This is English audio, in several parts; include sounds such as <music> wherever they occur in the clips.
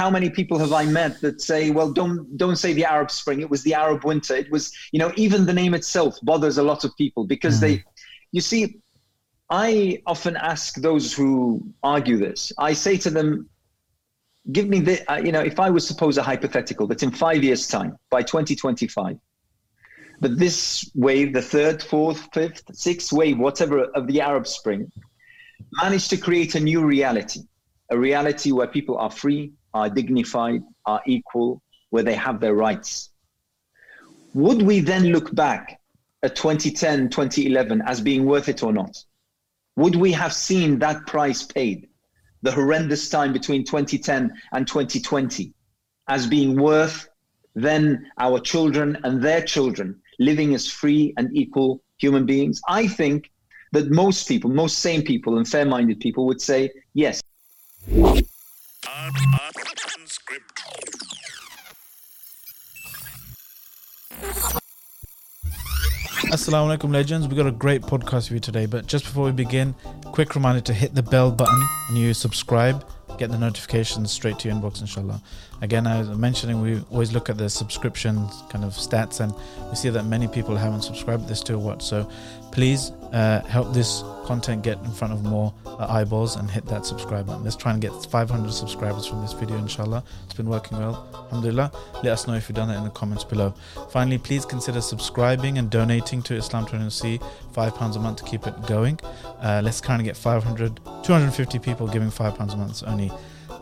how many people have I met that say, well, don't don't say the Arab Spring. It was the Arab Winter. It was, you know, even the name itself bothers a lot of people because mm. they, you see, I often ask those who argue this. I say to them, give me the, uh, you know, if I was suppose a hypothetical that in five years' time, by 2025, that this wave, the third, fourth, fifth, sixth wave, whatever of the Arab Spring, managed to create a new reality, a reality where people are free, are dignified, are equal, where they have their rights. Would we then look back at 2010, 2011 as being worth it or not? Would we have seen that price paid, the horrendous time between 2010 and 2020, as being worth then our children and their children living as free and equal human beings? I think that most people, most sane people and fair minded people would say yes. Assalamu alaikum legends, we've got a great podcast for you today. But just before we begin, quick reminder to hit the bell button and you subscribe get the notifications straight to your inbox, inshallah. Again, I was mentioning we always look at the subscription kind of stats, and we see that many people haven't subscribed this to what. So please uh, help this content get in front of more uh, eyeballs and hit that subscribe button. Let's try and get 500 subscribers from this video, inshallah. It's been working well, alhamdulillah. Let us know if you've done that in the comments below. Finally, please consider subscribing and donating to Islam21C, £5 a month to keep it going. Uh, let's kind of get 500, 250 people giving £5 a month. It's only,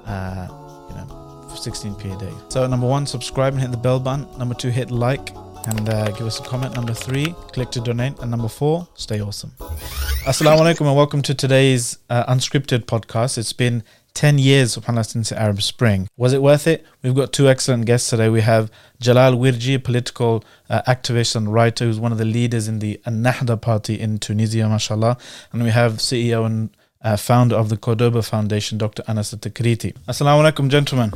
uh, you know, 16p a day. So, number one, subscribe and hit the bell button. Number two, hit like and uh, give us a comment. Number three, click to donate. And number four, stay awesome. Assalamu alaikum and welcome to today's uh, unscripted podcast. It's been 10 years, subhanAllah, since Arab Spring. Was it worth it? We've got two excellent guests today. We have Jalal Wirji, political uh, activist and writer who's one of the leaders in the Nahda party in Tunisia, mashallah. And we have CEO and uh, founder of the Cordoba Foundation, Dr. Anas Takriti. Assalamu alaikum, gentlemen.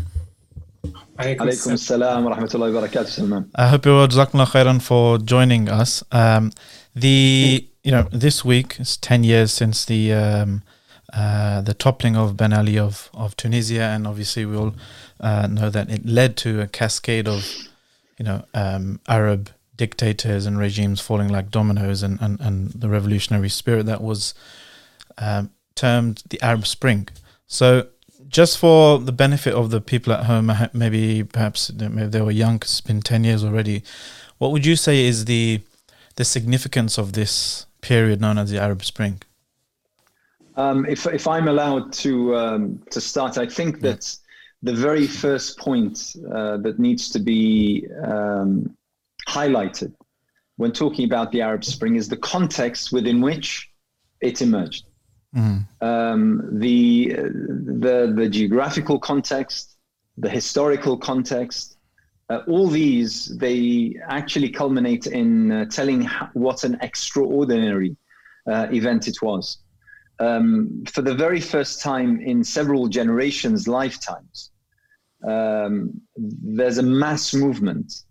Alaikum salam wa rahmatullahi wa barakatuh, Salman. I hope you're jazakallah khairan for joining us. Um, the you know this week is 10 years since the um, uh, the toppling of Ben Ali of, of Tunisia, and obviously we all uh, know that it led to a cascade of you know um, Arab dictators and regimes falling like dominoes, and, and, and the revolutionary spirit that was um, termed the Arab Spring. So just for the benefit of the people at home, maybe perhaps maybe they were young, cause it's been ten years already. What would you say is the the significance of this period known as the Arab Spring? Um, if if I'm allowed to um, to start, I think yeah. that the very first point uh, that needs to be um, highlighted when talking about the Arab Spring is the context within which it emerged. Mm. Um, the the the geographical context, the historical context, uh, all these they actually culminate in uh, telling what an extraordinary uh, event it was. Um, for the very first time in several generations' lifetimes, um, there's a mass movement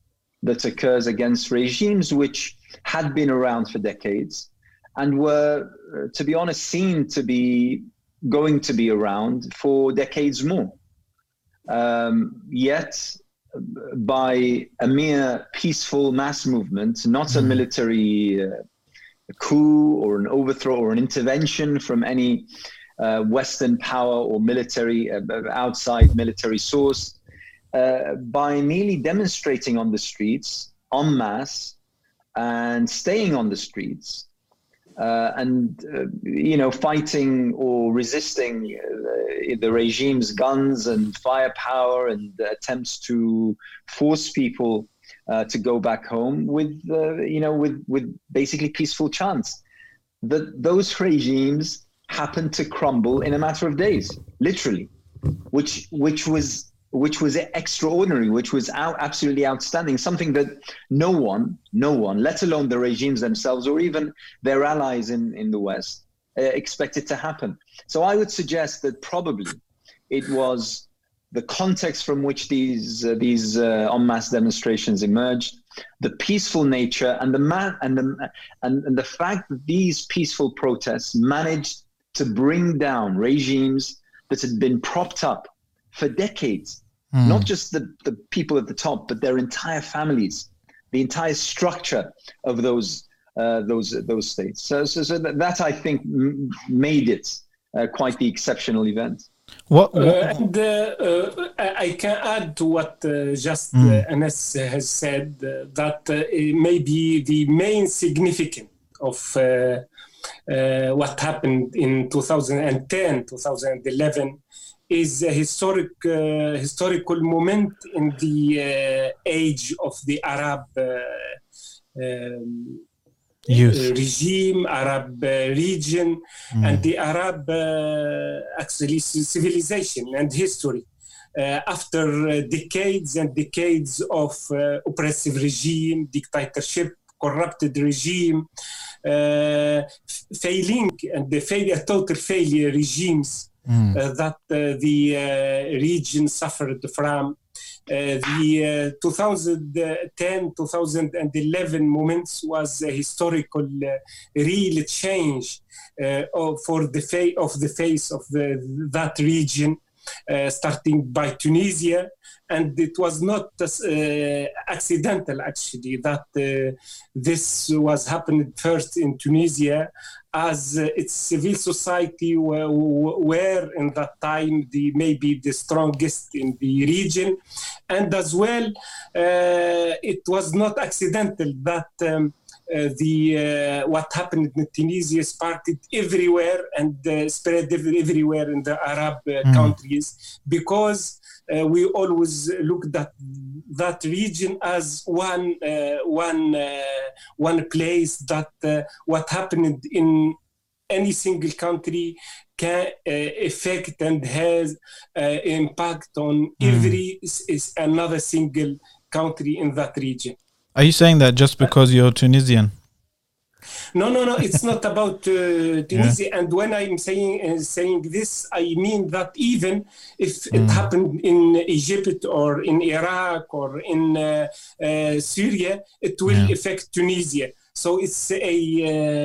that occurs against regimes which had been around for decades and were, uh, to be honest, seen to be going to be around for decades more. Um, yet, by a mere peaceful mass movement, not a hmm. military uh, coup or an overthrow or an intervention from any uh, Western power or military uh, outside military source, uh, by merely demonstrating on the streets en masse and staying on the streets uh, and uh, you know fighting or resisting uh, the regime's guns and firepower and attempts to force people uh, to go back home with uh, you know with with basically peaceful chants. That those regimes happened to crumble in a matter of days literally which which was which was extraordinary, which was out, absolutely outstanding, something that no one, no one, let alone the regimes themselves or even their allies in, in the West, uh, expected to happen. So I would suggest that probably it was the context from which these uh, these uh, en masse demonstrations emerged, the peaceful nature, and the man and the and, and the fact that these peaceful protests managed to bring down regimes that had been propped up for decades mm. not just the, the people at the top, but their entire families, the entire structure of those uh, those those states. So, so, so that, that I think m- made it uh, quite the exceptional event. What, what? Uh, and uh, I can add to what uh, just mm. Anas has said that maybe the main significance of what happened in 2010, 2011 is a historic uh, historical moment in the uh, age of the Arab uh, um, Youth. regime, Arab region, mm. and the Arab actually civilization and history. Uh, after uh, decades and decades of uh, oppressive regime, dictatorship, corrupted regime, failing and the failure, total failure regimes mm. that the region suffered from. Uh, the uh, 2010 2011 moments was a historical uh, real change for the face of the face of the, that region starting by tunisia and it was not uh, accidental actually that uh, this was happening first in Tunisia as uh, its civil society were, were, in that time the maybe the strongest in the region and as well uh, it was not accidental that um, uh, the uh, what happened in Tunisia started everywhere and uh, spread everywhere in the Arab mm. countries because uh, we always looked at that region as one uh, one uh, one place that what happened in any single country can affect and has impact on mm. every is another single country in that region. Are you saying that just because you're Tunisian? No, no, no. It's not about uh, Tunisia. Yeah. And when I'm saying uh, saying this, I mean that even if mm. it happened in Egypt or in Iraq or in uh, uh Syria, it will yeah. affect Tunisia. So it's a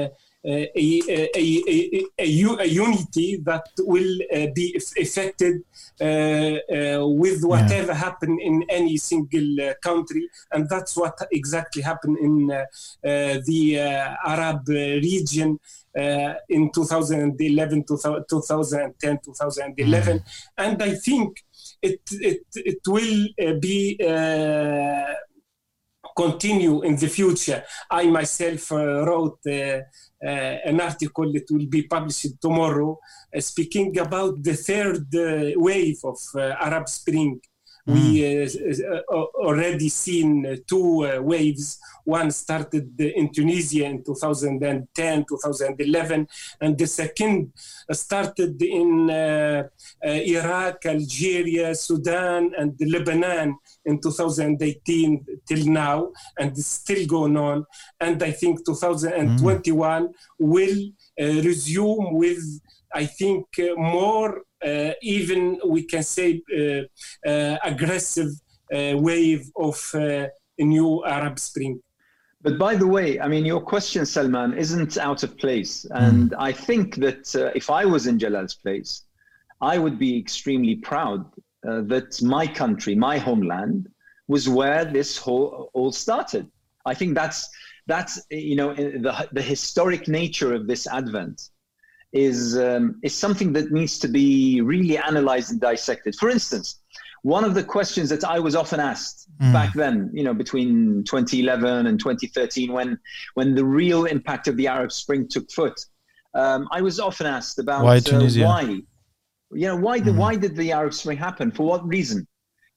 uh, a, a, a, a, unity that will uh, be affected uh, uh, with whatever yeah. happened in any single country. And that's what exactly happened in the Arab region. Uh, in 2011, 2010, 2011. Mm. And I think it, it, it will uh, be continue in the future. I myself wrote uh, an article that will be published tomorrow uh, speaking about the third uh, wave of Arab Spring. We already seen two waves. One started in Tunisia in 2010, 2011, and the second started in Iraq, Algeria, Sudan, and Lebanon in 2018 till now, and it's still going on. And I think 2021 mm. will uh, resume with, I think, uh, more, uh, even we can say, uh, uh, aggressive uh, wave of a new Arab Spring. But by the way, I mean, your question, Salman, isn't out of place. And I think that if I was in Jalal's place, I would be extremely proud uh, that my country, my homeland, was where this whole all started. I think that's that's you know the the historic nature of this advent is um, is something that needs to be really analyzed and dissected. For instance, one of the questions that I was often asked mm. back then, you know, between 2011 and 2013, when when the real impact of the Arab Spring took foot, um, I was often asked about why Tunisia? Uh, why you know, why, mm-hmm. why did the Arab Spring happen? For what reason?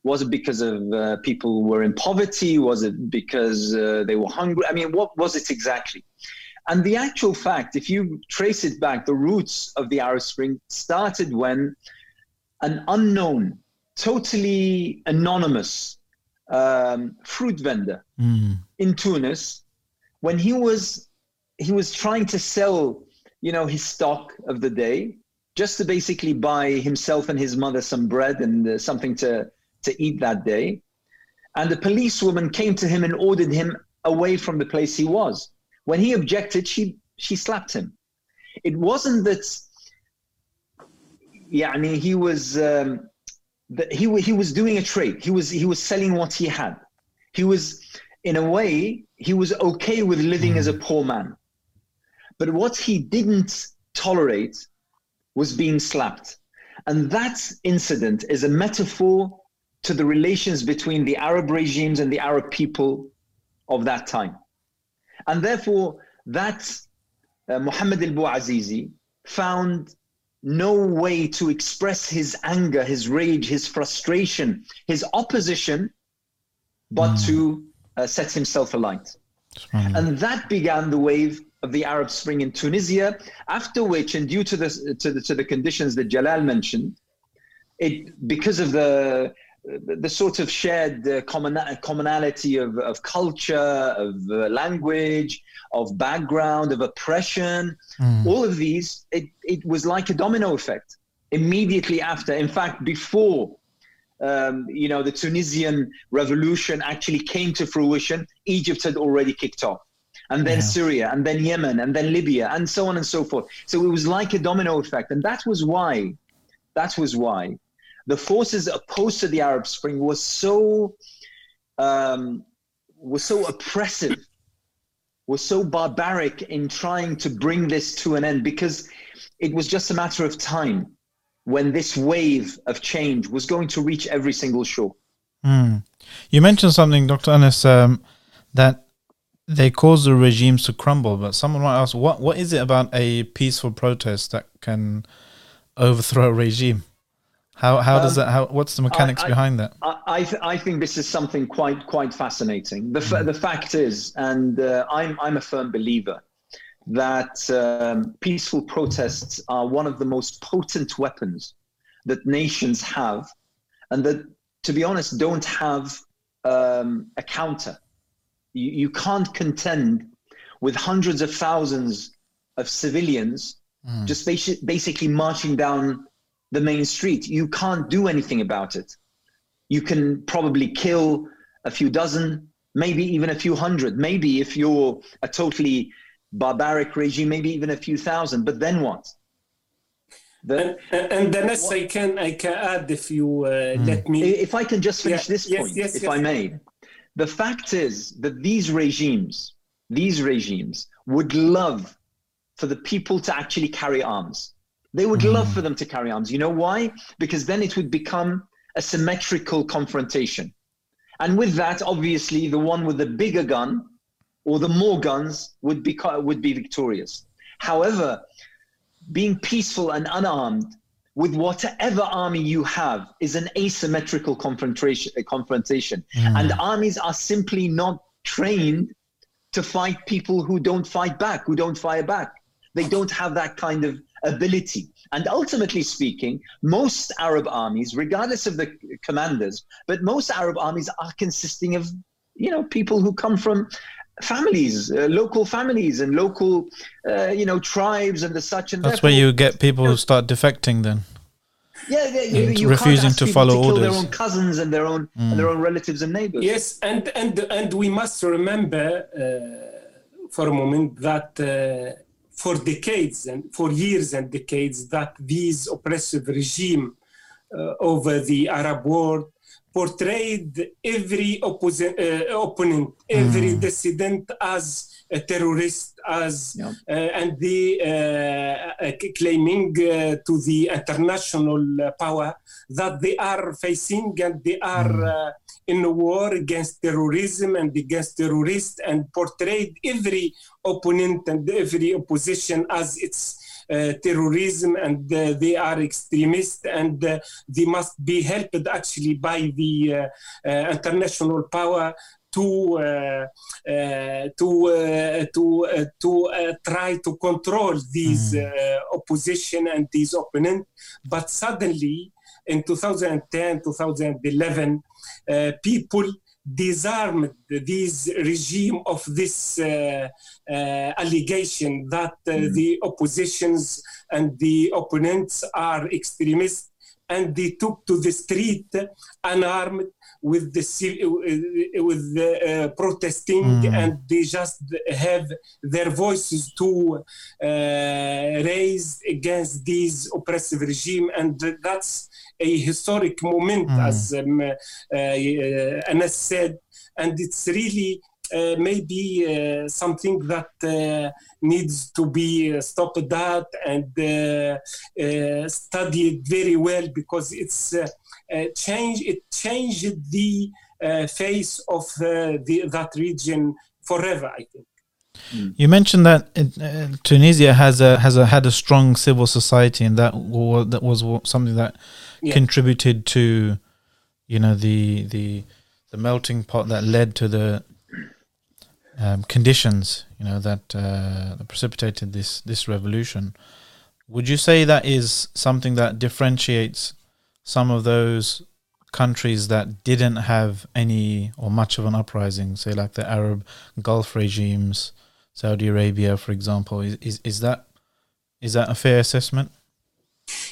Was it because of uh, people were in poverty? Was it because uh, they were hungry? I mean, what was it exactly? And the actual fact, if you trace it back, the roots of the Arab Spring started when an unknown, totally anonymous um, fruit vendor mm. in Tunis, when he was he was trying to sell, you know, his stock of the day, just to basically buy himself and his mother some bread and uh, something to, to eat that day. And the policewoman came to him and ordered him away from the place he was. When he objected, she, she slapped him. It wasn't that, yeah, I mean, he was, um, that he he was doing a trade. He was he was selling what he had. He was in a way he was okay with living as a poor man. But what he didn't tolerate was being slapped. And that incident is a metaphor to the relations between the Arab regimes and the Arab people of that time. And therefore, that uh, Muhammad al Bouazizi found no way to express his anger, his rage, his frustration, his opposition, but mm. to uh, set himself alight. And that began the wave of the Arab Spring in Tunisia, after which, and due to the, to the, to the conditions that Jalal mentioned, it because of the the sort of shared uh, common, commonality of, of culture, of uh, language, of background, of oppression, mm. all of these, it, it was like a domino effect immediately after. In fact, before um, you know the Tunisian revolution actually came to fruition, Egypt had already kicked off. And then yeah. Syria, and then Yemen, and then Libya, and so on and so forth. So it was like a domino effect. And that was why, that was why the forces opposed to the Arab Spring was so um, was so oppressive, was so barbaric in trying to bring this to an end because it was just a matter of time when this wave of change was going to reach every single shore. Mm. You mentioned something, Dr. Anas, um, that they cause the regimes to crumble, but someone might ask, what, what is it about a peaceful protest that can overthrow a regime? How how does um, that? How what's the mechanics I, behind that? I I, th- I, think this is something quite quite fascinating. The f- the fact is, and uh, I'm I'm a firm believer that um, peaceful protests are one of the most potent weapons that nations have, and that to be honest don't have um, a counter. You, you can't contend with hundreds of thousands of civilians mm. just basi- basically marching down the main street. You can't do anything about it. You can probably kill a few dozen, maybe even a few hundred. Maybe if you're a totally barbaric regime, maybe even a few thousand. But then what? The, and, and then what, I can I can add if you uh, mm. let me. If I can just finish yeah, this point, yes, if yes. I may. The fact is that these regimes, these regimes would love for the people to actually carry arms. They would mm. love for them to carry arms. You know why? Because then it would become a symmetrical confrontation. And with that, obviously, the one with the bigger gun or the more guns would be, would be victorious. However, being peaceful and unarmed with whatever army you have is an asymmetrical confrontation. confrontation. Mm. And armies are simply not trained to fight people who don't fight back, who don't fire back. They don't have that kind of ability. And ultimately speaking, most Arab armies, regardless of the commanders, but most Arab armies are consisting of, you know, people who come from families, uh, local families, and local, uh, you know, tribes and the such. And that's where you get people who start defecting then. Yeah, you, you refusing to follow to orders. Their own cousins and their own mm. and their own relatives and neighbors. Yes, and and and we must remember uh, for a moment that uh, for decades and for years and decades that these oppressive regime uh, over the Arab world portrayed every opposi- uh, opponent, every mm. dissident as a terrorist, as yep. uh, and the uh, uh, claiming uh, to the international power that they are facing and they are mm in a war against terrorism and against terrorists and portrayed every opponent and every opposition as its uh, terrorism and uh, they are extremists and uh, they must be helped actually by the international power to uh, to to to try to control these mm. opposition and these opponents but suddenly in 2010 2011 uh, people disarmed this regime of this uh, uh, allegation that mm. the oppositions and the opponents are extremists and they took to the street unarmed with the with the uh, protesting mm. and they just have their voices to uh, raise against this oppressive regime and that's a historic moment mm. as um, uh, Anas said and it's really uh, maybe uh, something that uh, needs to be stopped that and studied very well because it's change it changed the face of the, that region forever i think you mentioned that uh, Tunisia has a has a had a strong civil society, and that was, that was something that yeah. contributed to, you know, the the the melting pot that led to the um, conditions, you know, that, uh, that precipitated this this revolution. Would you say that is something that differentiates some of those countries that didn't have any or much of an uprising, say like the Arab Gulf regimes, Saudi Arabia, for example? Is is, is that is that a fair assessment?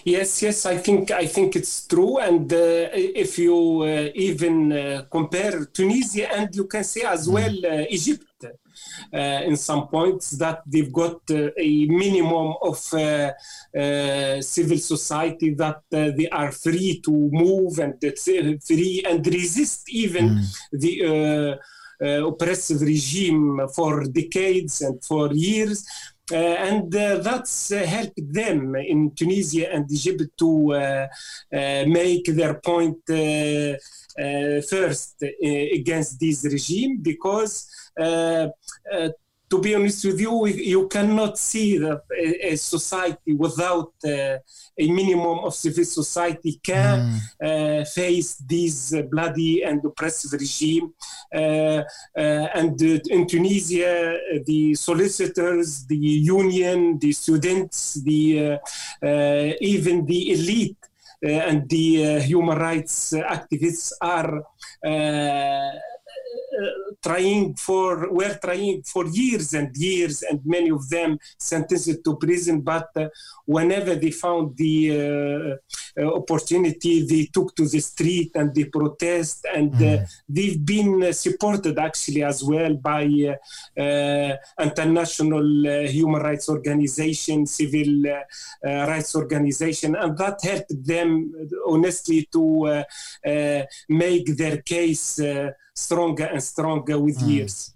Yes, yes, I think I think it's true. And uh, if you uh, even uh, compare Tunisia and you can say as mm. well uh, Egypt, Uh, in some points that they've got uh, a minimum of uh, uh, civil society that they are free to move and free and resist even mm. the oppressive regime for decades and for years. Uh, and uh, that's uh, helped them in Tunisia and Egypt to uh, uh, make their point uh, first against this regime because to be honest with you, you cannot see that a, society without uh, a minimum of civil society can mm. uh, face this bloody and oppressive regime. Uh, uh and in Tunisia, the solicitors, the union, the students, the uh, uh, even the elite and the human rights activists are trying for were trying for years and years, and many of them sentenced to prison. But uh, whenever they found the uh, uh, opportunity, they took to the street and they protest, and uh, mm. they've been uh, supported actually as well by uh, international human rights organization, civil rights organization, and that helped them honestly to make their case stronger and stronger with mm. years.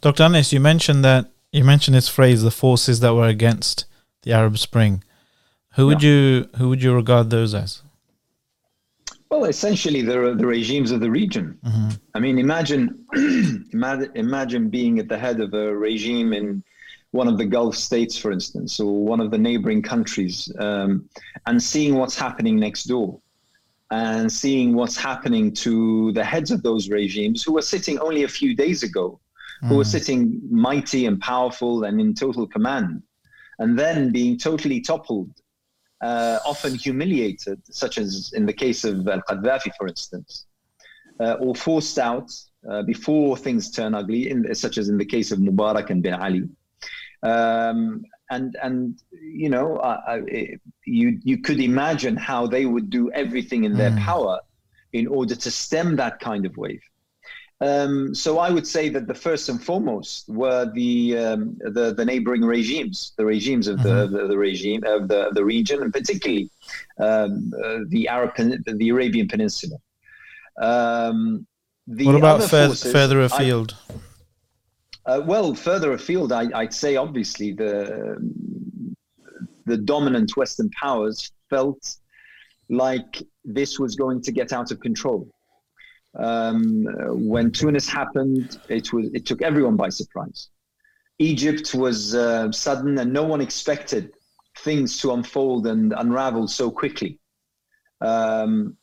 Dr. Anas, you mentioned that you mentioned this phrase, the forces that were against the Arab Spring. Who would yeah. you who would you regard those as? Well, essentially, the the regimes of the region. Mm-hmm. I mean, imagine <clears throat> imagine being at the head of a regime in one of the Gulf states, for instance, or one of the neighboring countries, um, and seeing what's happening next door and seeing what's happening to the heads of those regimes who were sitting only a few days ago, mm. who were hmm. sitting mighty and powerful and in total command, and then being totally toppled, uh, often humiliated, such as in the case of Al Qaddafi, for instance, uh, or forced out uh, before things turn ugly, in, such as in the case of Mubarak and Ben Ali. Um, and and you know uh, you you could imagine how they would do everything in their mm. power in order to stem that kind of wave. Um, so I would say that the first and foremost were the um, the, the, neighboring regimes, the regimes of mm-hmm. the, the, the, regime of the, the region, and particularly um, uh, the Arab the Arabian Peninsula. Um, what about forces, further afield? I, uh, well, further afield, I, would say obviously the the dominant Western powers felt like this was going to get out of control. Um, when Tunis happened, it was it took everyone by surprise. Egypt was uh, sudden, and no one expected things to unfold and unravel so quickly. Um,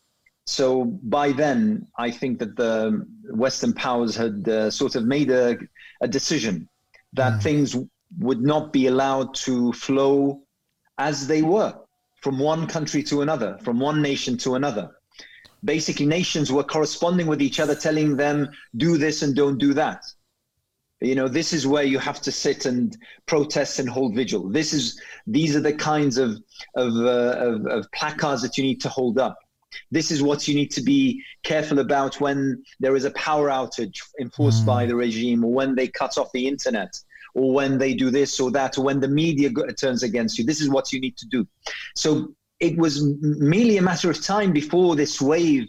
so by then, I think that the Western powers had uh, sort of made a, a decision that mm. things would not be allowed to flow as they were from one country to another, from one nation to another. Basically, nations were corresponding with each other, telling them, do this and don't do that. You know, this is where you have to sit and protest and hold vigil. This is these are the kinds of of, uh, of, of placards that you need to hold up. This is what you need to be careful about when there is a power outage enforced mm. by the regime, or when they cut off the internet, or when they do this or that, or when the media turns against you. This is what you need to do. So it was merely a matter of time before this wave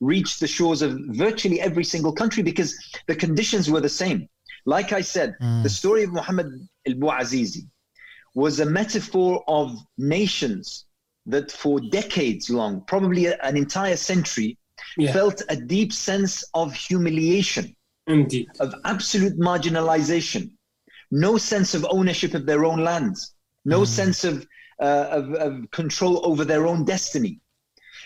reached the shores of virtually every single country because the conditions were the same. Like I said, mm. the story of Muhammad al Bouazizi was a metaphor of nations that for decades long, probably an entire century, yeah. felt a deep sense of humiliation, Indeed. of absolute marginalization, no sense of ownership of their own lands, no mm. sense of, uh, of, of control over their own destiny.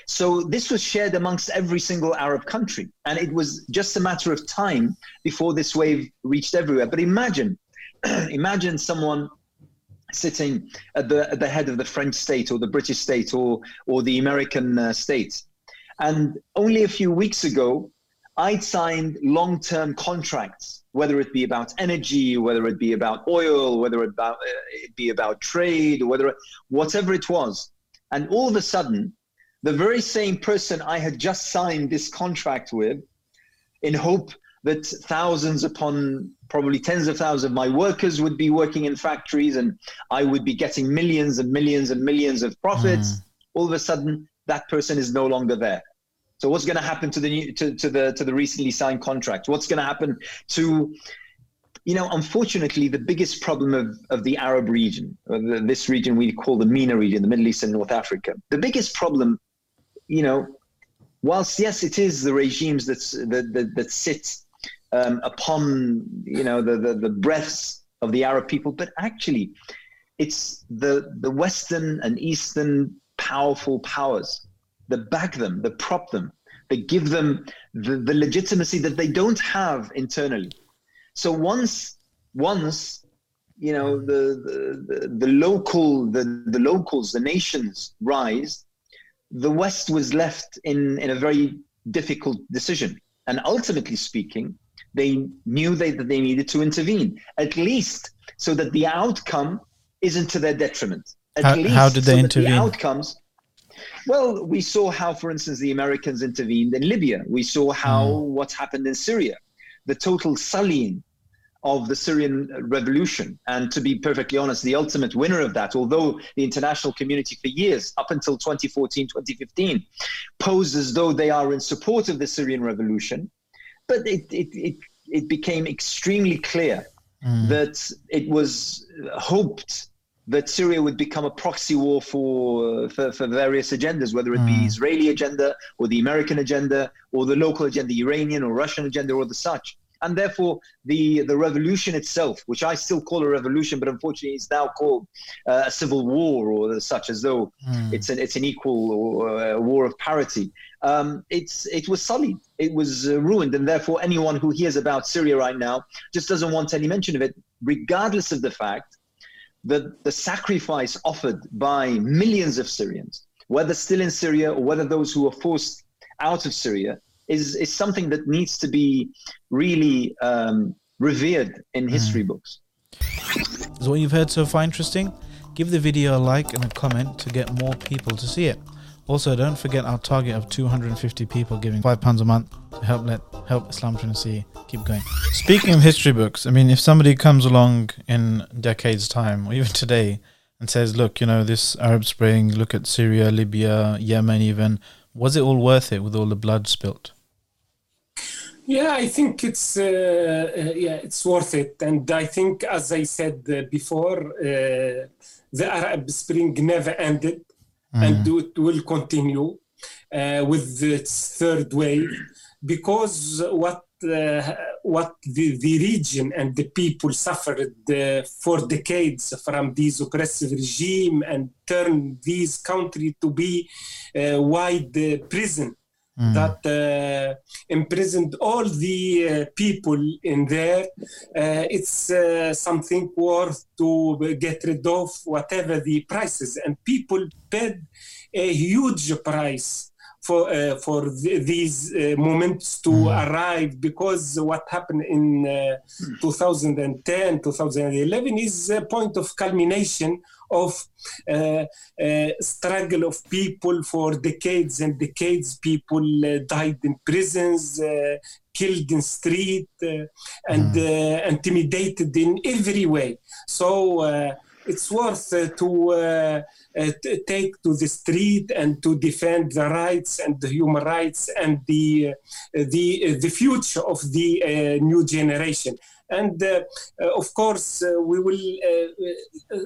So this was shared amongst every single Arab country. And it was just a matter of time before this wave reached everywhere. But imagine, <clears throat> imagine someone sitting at the, at the head of the French state or the British state or, or the American uh, state. And only a few weeks ago, I'd signed long term contracts, whether it be about energy, whether it be about oil, whether it, about, uh, it be about trade, whether whatever it was. And all of a sudden, the very same person I had just signed this contract with, in hope that thousands upon probably tens of thousands of my workers would be working in factories and I would be getting millions and millions and millions of profits. Mm. All of a sudden, that person is no longer there. So what's going to happen to the new, to, to the to the recently signed contract? What's going to happen to you know, unfortunately, the biggest problem of, of the Arab region, the, this region we call the MENA region, the Middle East and North Africa, the biggest problem, you know, whilst yes, it is the regimes that's, that, that, that sit um, upon you know the, the the breaths of the Arab people, but actually, it's the the Western and Eastern powerful powers that back them, that prop them, that give them the, the legitimacy that they don't have internally. So once once you know the the, the, the local the, the locals the nations rise the west was left in in a very difficult decision and ultimately speaking they knew they, that they needed to intervene, at least so that the outcome isn't to their detriment. At how, least how did they so intervene? The outcomes. Well, we saw how, for instance, the Americans intervened in Libya. We saw how mm. what happened in Syria, the total sullying of the Syrian revolution. And to be perfectly honest, the ultimate winner of that, although the international community for years, up until 2014, 2015, posed as though they are in support of the Syrian revolution, but it, it, it, it became extremely clear mm. that it was hoped that Syria would become a proxy war for, for, for various agendas, whether it be mm. Israeli agenda or the American agenda or the local agenda, Iranian or Russian agenda or the such and therefore the the revolution itself, which I still call a revolution, but unfortunately is now called uh, a civil war or such, as though mm. it's an it's an equal or a war of parity. Um, it's it was sullied, it was uh, ruined, and therefore anyone who hears about Syria right now just doesn't want any mention of it, regardless of the fact that the sacrifice offered by millions of Syrians, whether still in Syria or whether those who were forced out of Syria, is is something that needs to be really um, revered in mm. history books. Is what you've heard so far interesting? Give the video a like and a comment to get more people to see it. Also, don't forget our target of 250 people giving five pounds a month to help let help Islam21C keep going. Speaking of history books, I mean, if somebody comes along in decades' time, or even today, and says, "Look, you know, this Arab Spring. Look at Syria, Libya, Yemen. Even was it all worth it with all the blood spilt?" Yeah, I think it's uh, uh, yeah, it's worth it, and I think, as I said uh, before, uh, the Arab Spring never ended, mm. and it will continue uh, with its third wave, because what uh, what the, the region and the people suffered for decades from this oppressive regime and turned this country to be a wide prison mm. that uh, imprisoned all the uh, people in there. Uh, it's uh, something worth to get rid of whatever the prices, and people paid a huge price for uh, for th- these uh, moments to mm. arrive because what happened in uh, 2010 2011 is a point of culmination of uh, uh, struggle of people for decades and decades. People uh, died in prisons killed in street and mm. intimidated in every way. So it's worth to uh, take to the street and to defend the rights and the human rights and the uh, the uh, the future of the new generation and uh, uh, of course uh, we will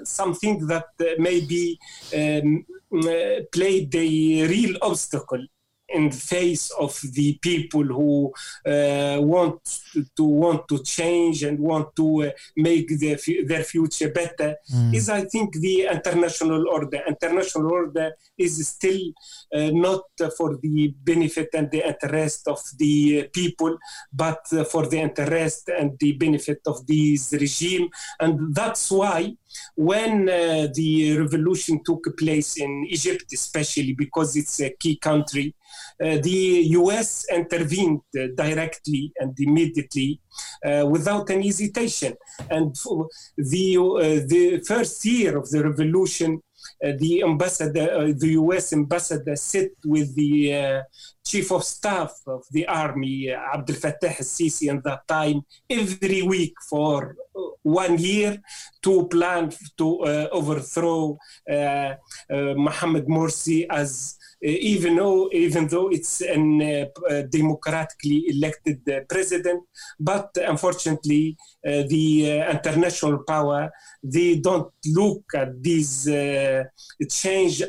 something that maybe um, played the real obstacle in the face of the people who uh, want to, want to change and want to uh, make their, their future better mm. is I think the international order. International order is still uh, not for the benefit and the interest of the people, but for the interest and the benefit of this regime. And that's why when uh, the revolution took place in Egypt, especially because it's a key country, the US intervened uh, directly and immediately uh, without any hesitation. And the, uh, the first year of the revolution, uh, the ambassador, uh, the U.S. ambassador, sit with the uh, chief of staff of the army, Abdel Fattah al-Sisi, at that time, every week for one year to plan to overthrow Mohammed Morsi as even though even though it's a uh, democratically elected uh, president, but unfortunately the international power they don't look at these change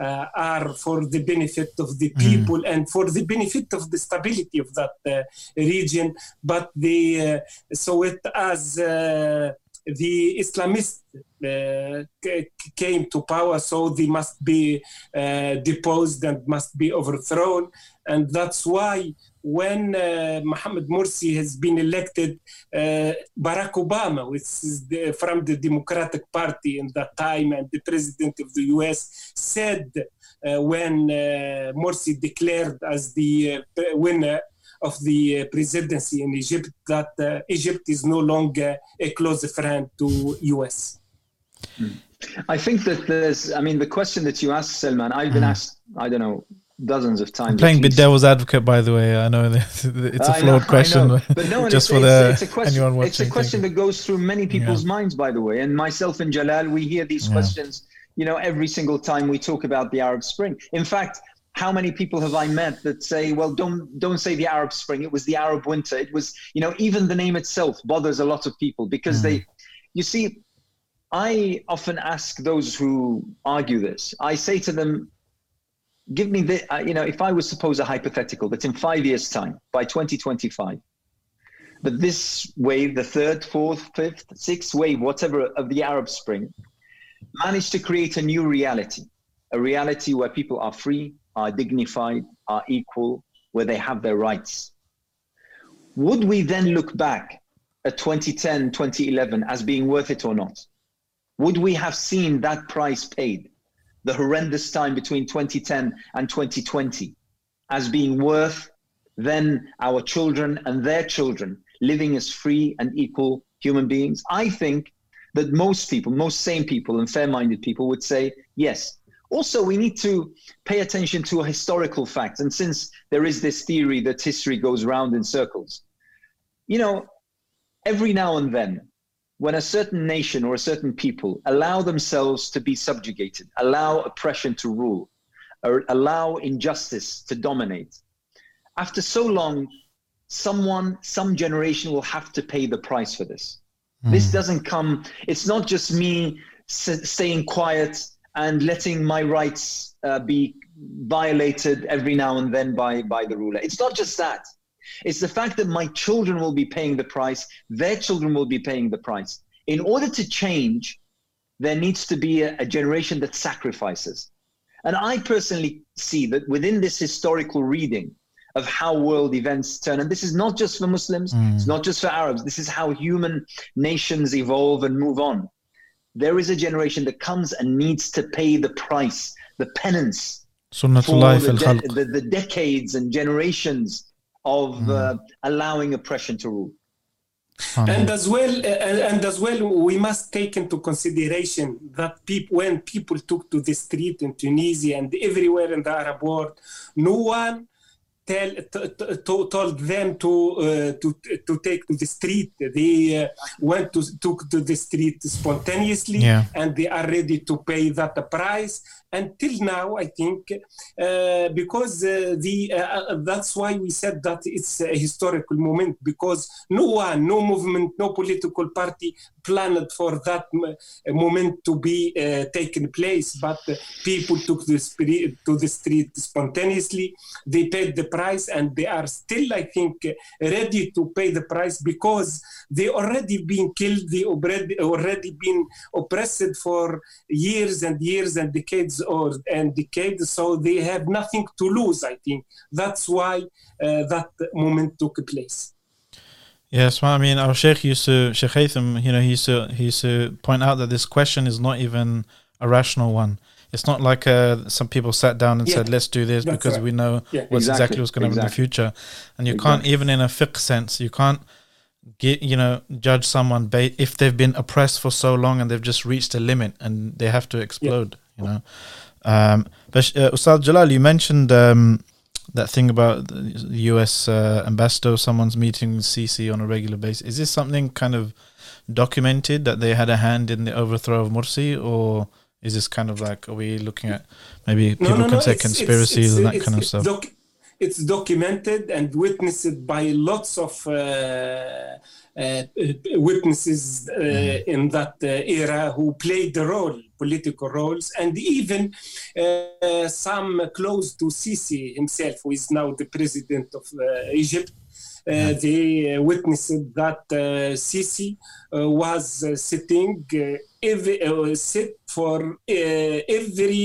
uh, are for the benefit of the people mm. and for the benefit of the stability of that uh, region, but they uh, saw it as the Islamists uh, came to power, so they must be uh, deposed and must be overthrown. And that's why when uh, Mohammed Morsi has been elected, uh, Barack Obama, which is the, from the Democratic Party in that time, and the president of the US, said uh, when Morsi declared as the winner of the presidency in Egypt that uh, Egypt is no longer a close friend to US. I think that there's, I mean, the question that you asked, Salman, I've been mm. asked, I don't know, dozens of times. I'm playing bit devil's advocate, by the way. I know <laughs> it's a flawed know, question, <laughs> but no, just for the it's a question, anyone watching. It's a question that goes through many people's yeah. minds, by the way. And myself and Jalal, we hear these yeah. questions, you know, every single time we talk about the Arab Spring. In fact, how many people have I met that say, well, don't don't say the Arab Spring. It was the Arab Winter. It was, you know, even the name itself bothers a lot of people because mm. they, you see, I often ask those who argue this. I say to them, give me the, uh, you know, if I was suppose a hypothetical that in five years' time, by 2025, that this wave, the third, fourth, fifth, sixth wave, whatever of the Arab Spring, managed to create a new reality, a reality where people are free, are dignified, are equal, where they have their rights. Would we then look back at 2010, 2011 as being worth it or not? Would we have seen that price paid, the horrendous time between 2010 and 2020, as being worth then our children and their children living as free and equal human beings? I think that most people, most sane people and fair minded people would say, yes, also, we need to pay attention to a historical fact. And since there is this theory that history goes round in circles, you know, every now and then, when a certain nation or a certain people allow themselves to be subjugated, allow oppression to rule, or allow injustice to dominate, after so long, someone, some generation will have to pay the price for this. Mm. This doesn't come, it's not just me s- staying quiet and letting my rights uh, be violated every now and then by, by the ruler. It's not just that. It's the fact that my children will be paying the price, their children will be paying the price. In order to change, there needs to be a, a generation that sacrifices. And I personally see that within this historical reading of how world events turn, and this is not just for Muslims, mm. it's not just for Arabs, this is how human nations evolve and move on there is a generation that comes and needs to pay the price, the penance Sunnatullah for the, fil de- the, the decades and generations of Mm. uh, allowing oppression to rule. and as well uh, and, and as well we must take into consideration that people when people took to the street in tunisia and everywhere in the arab world no one tell, t- t- to- told them to, uh, to to take to the street they uh, went to took to the street spontaneously Yeah. and they are ready to pay that price until now i think uh, because uh, the uh, that's why we said that it's a historical moment because no one no movement no political party planned for that moment to be taken place. But people took the spirit to the street spontaneously. They paid the price and they are still i think ready to pay the price because they already been killed they already been oppressed for years and years and decades or and decades so they have nothing to lose i think that's why uh, that moment took place Yes, well, I mean, our Sheikh used to, Sheikh Haytham, you know, he used to, he used to point out that this question is not even a rational one. It's not like uh, some people sat down and Yeah, said, let's do this that's because right. we know Yeah. what's exactly, Exactly, what's going to happen in the future. And you can't, even in a fiqh sense, you can't get, you know, judge someone ba- if they've been oppressed for so long and they've just reached a limit and they have to explode, you know. Um, but uh, Ustad Jalal, you mentioned um, that thing about the U.S. Uh, ambassador, someone's meeting Sisi on a regular basis. Is this something kind of documented that they had a hand in the overthrow of Morsi, or is this kind of like are we looking at maybe people can say it's- it's- conspiracies it's- and that it's- kind of stuff? doc- it's documented and witnessed by lots of uh, uh, witnesses uh, Mm-hmm. in that uh, era who played the role, political roles, and even uh, some close to Sisi himself, who is now the president of uh, Egypt. Uh, they uh, witnessed that uh, Sisi uh, was uh, sitting uh, every uh, sit for uh, every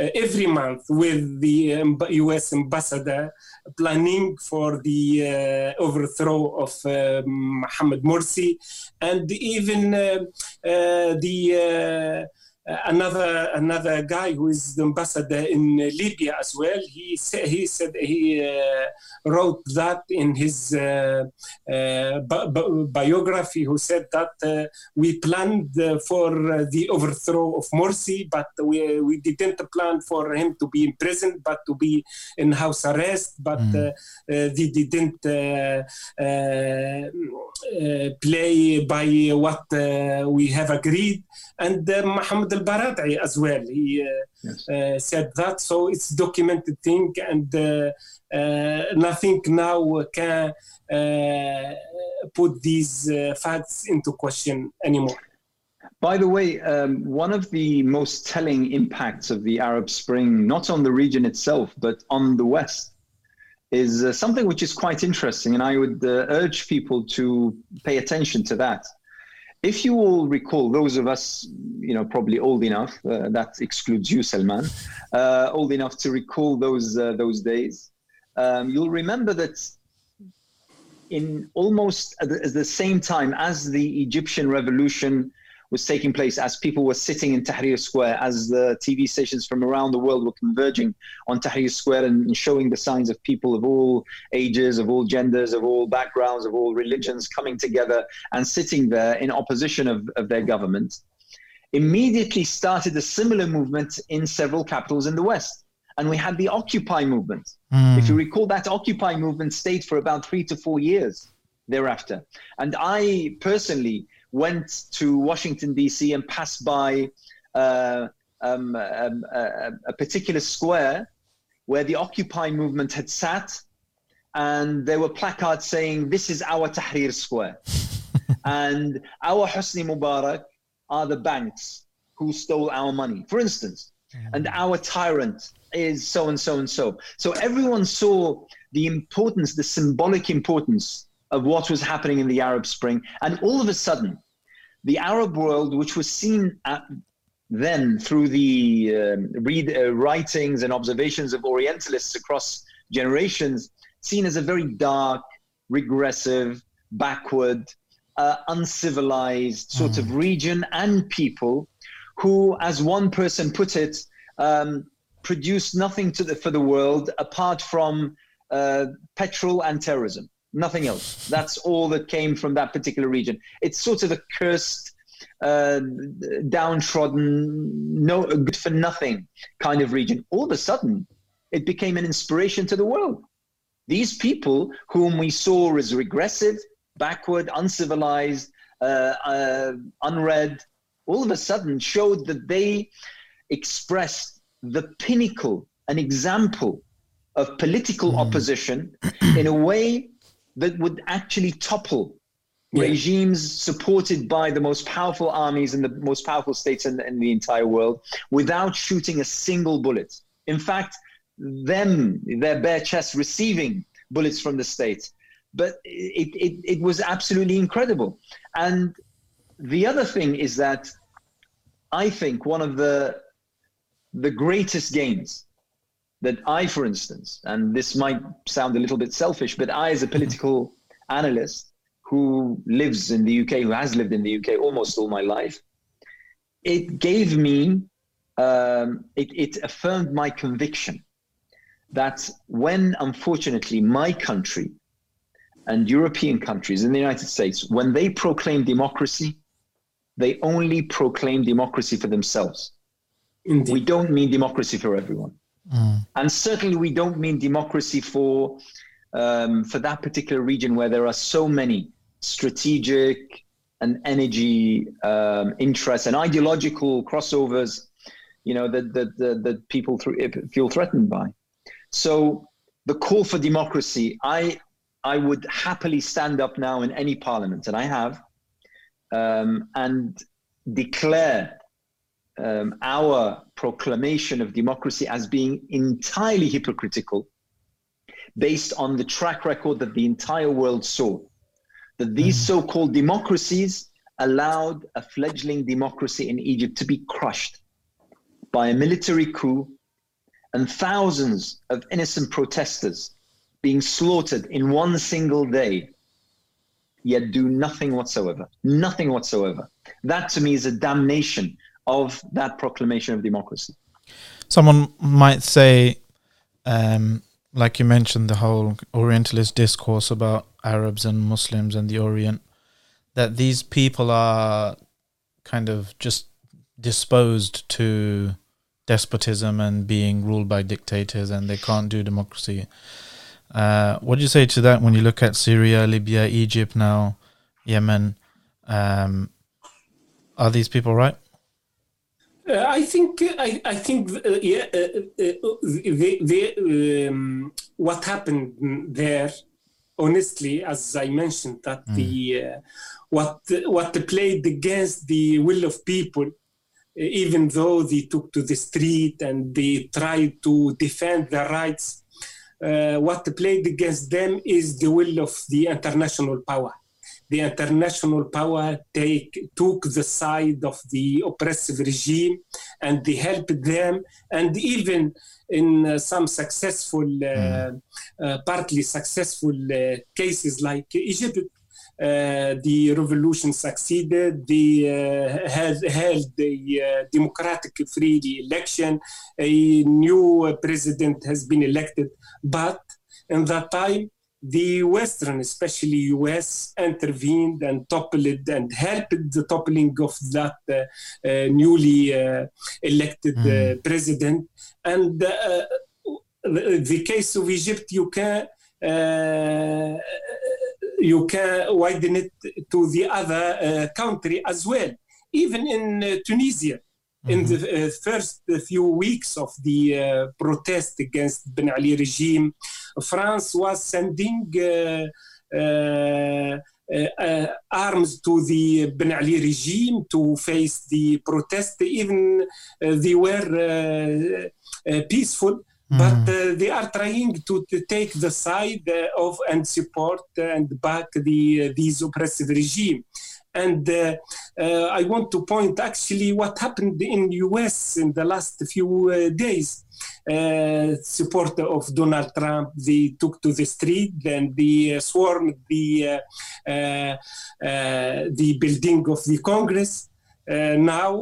uh, every month with the um, U.S. ambassador planning for the uh, overthrow of uh, Mohammed Morsi, and even uh, uh, the. Another another guy who is the ambassador in Libya as well. He he said he uh, wrote that in his uh, uh, bi- bi- biography. Who said that uh, we planned uh, for uh, the overthrow of Morsi, but we we didn't plan for him to be in prison, but to be in house arrest. But uh, uh, they didn't uh, uh, uh, play by what uh, we have agreed. And uh, Mohammed al Baradei as well. He uh, Yes. uh, said that. So it's documented thing, and uh, uh, nothing now can uh, put these uh, facts into question anymore. By the way, um, one of the most telling impacts of the Arab Spring, not on the region itself, but on the West, is uh, something which is quite interesting. And I would uh, urge people to pay attention to that. If you all recall, those of us, you know, probably old enough, uh, that excludes you, Salman, uh, old enough to recall those uh, those days, um, you'll remember that in almost at the, at the same time as the Egyptian revolution was taking place, as people were sitting in Tahrir Square, as the TV stations from around the world were converging on Tahrir Square and showing the signs of people of all ages, of all genders, of all backgrounds, of all religions coming together and sitting there in opposition of, of their government, immediately started a similar movement in several capitals in the West. And we had the Occupy movement. Hmm. If you recall, that Occupy movement stayed for about three to four years thereafter. And I personally went to Washington, D.C., and passed by uh, um, um, a, a particular square where the Occupy movement had sat, and there were placards saying, This is our Tahrir Square. <laughs> and our Hosni Mubarak are the banks who stole our money, for instance. And our tyrant is so and so and so. So everyone saw the importance, the symbolic importance of what was happening in the Arab Spring. And all of a sudden, the Arab world, which was seen at, then through the um, read, uh, writings and observations of Orientalists across generations, seen as a very dark, regressive, backward, uh, uncivilized sort of region and people who, as one person put it, um, produced nothing the, for the world apart from uh, petrol and terrorism. Nothing else. That's all that came from that particular region. It's sort of a cursed, uh, downtrodden, no good for nothing kind of region. All of a sudden, it became an inspiration to the world. These people, whom we saw as regressive, backward, uncivilized, uh, uh, unread, all of a sudden showed that they expressed the pinnacle, an example of political mm. opposition in a way that would actually topple yeah. regimes supported by the most powerful armies and the most powerful states in, in the entire world without shooting a single bullet. In fact, them, their bare chest receiving bullets from the state. But it, it, it was absolutely incredible. And the other thing is that I think one of the the greatest gains that I, for instance, and this might sound a little bit selfish, but I, as a political <laughs> analyst who lives in the UK, who has lived in the UK almost all my life, it gave me, um, it, it affirmed my conviction that when, unfortunately, my country and European countries in the United States, when they proclaim democracy, they only proclaim democracy for themselves. Indeed. We don't mean democracy for everyone. Mm. And certainly we don't mean democracy for um, for that particular region where there are so many strategic and energy um, interests and ideological crossovers, you know, that that that, that people th- feel threatened by. So the call for democracy, I I would happily stand up now in any parliament, and I have, um, and declare um, our proclamation of democracy as being entirely hypocritical based on the track record that the entire world saw. That these mm. so called democracies allowed a fledgling democracy in Egypt to be crushed by a military coup and thousands of innocent protesters being slaughtered in one single day, yet do nothing whatsoever. Nothing whatsoever. That to me is a damnation of that proclamation of democracy. Someone might say, um, like you mentioned, the whole Orientalist discourse about Arabs and Muslims and the Orient, that these people are kind of just disposed to despotism and being ruled by dictators and they can't do democracy. Uh, what do you say to that when you look at Syria, Libya, Egypt now, Yemen? Um, are these people right? Uh, I think I, I think uh, yeah, uh, uh they, they, um, what happened there, honestly, as I mentioned, that mm. the uh, what what played against the will of people, uh, even though they took to the street and they tried to defend their rights, what played against them is the will of the international power the international power take, took the side of the oppressive regime and they helped them and even in uh, some successful mm. uh, partly successful uh, cases like egypt uh, the revolution succeeded. They uh, had held a uh, democratic free election. A new president has been elected, but in that time the Western, especially US, intervened and toppled and helped the toppling of that uh, uh, newly uh, elected mm. president. And uh, the, the, case of Egypt, you can uh, you can widen it to the other country as well. Even in Tunisia, in the mm-hmm. uh, first few weeks of the uh, protest against Ben Ali regime, France was sending uh, uh, uh, arms to the Ben Ali regime to face the protest. Even they were peaceful. Mm. But they are trying to, to take the side of and support and back the these oppressive regime. And uh, uh, I want to point actually what happened in the US in the last few uh, days. Uh, supporter of Donald Trump, they took to the street and they uh, swarmed the uh, the building of the Congress. now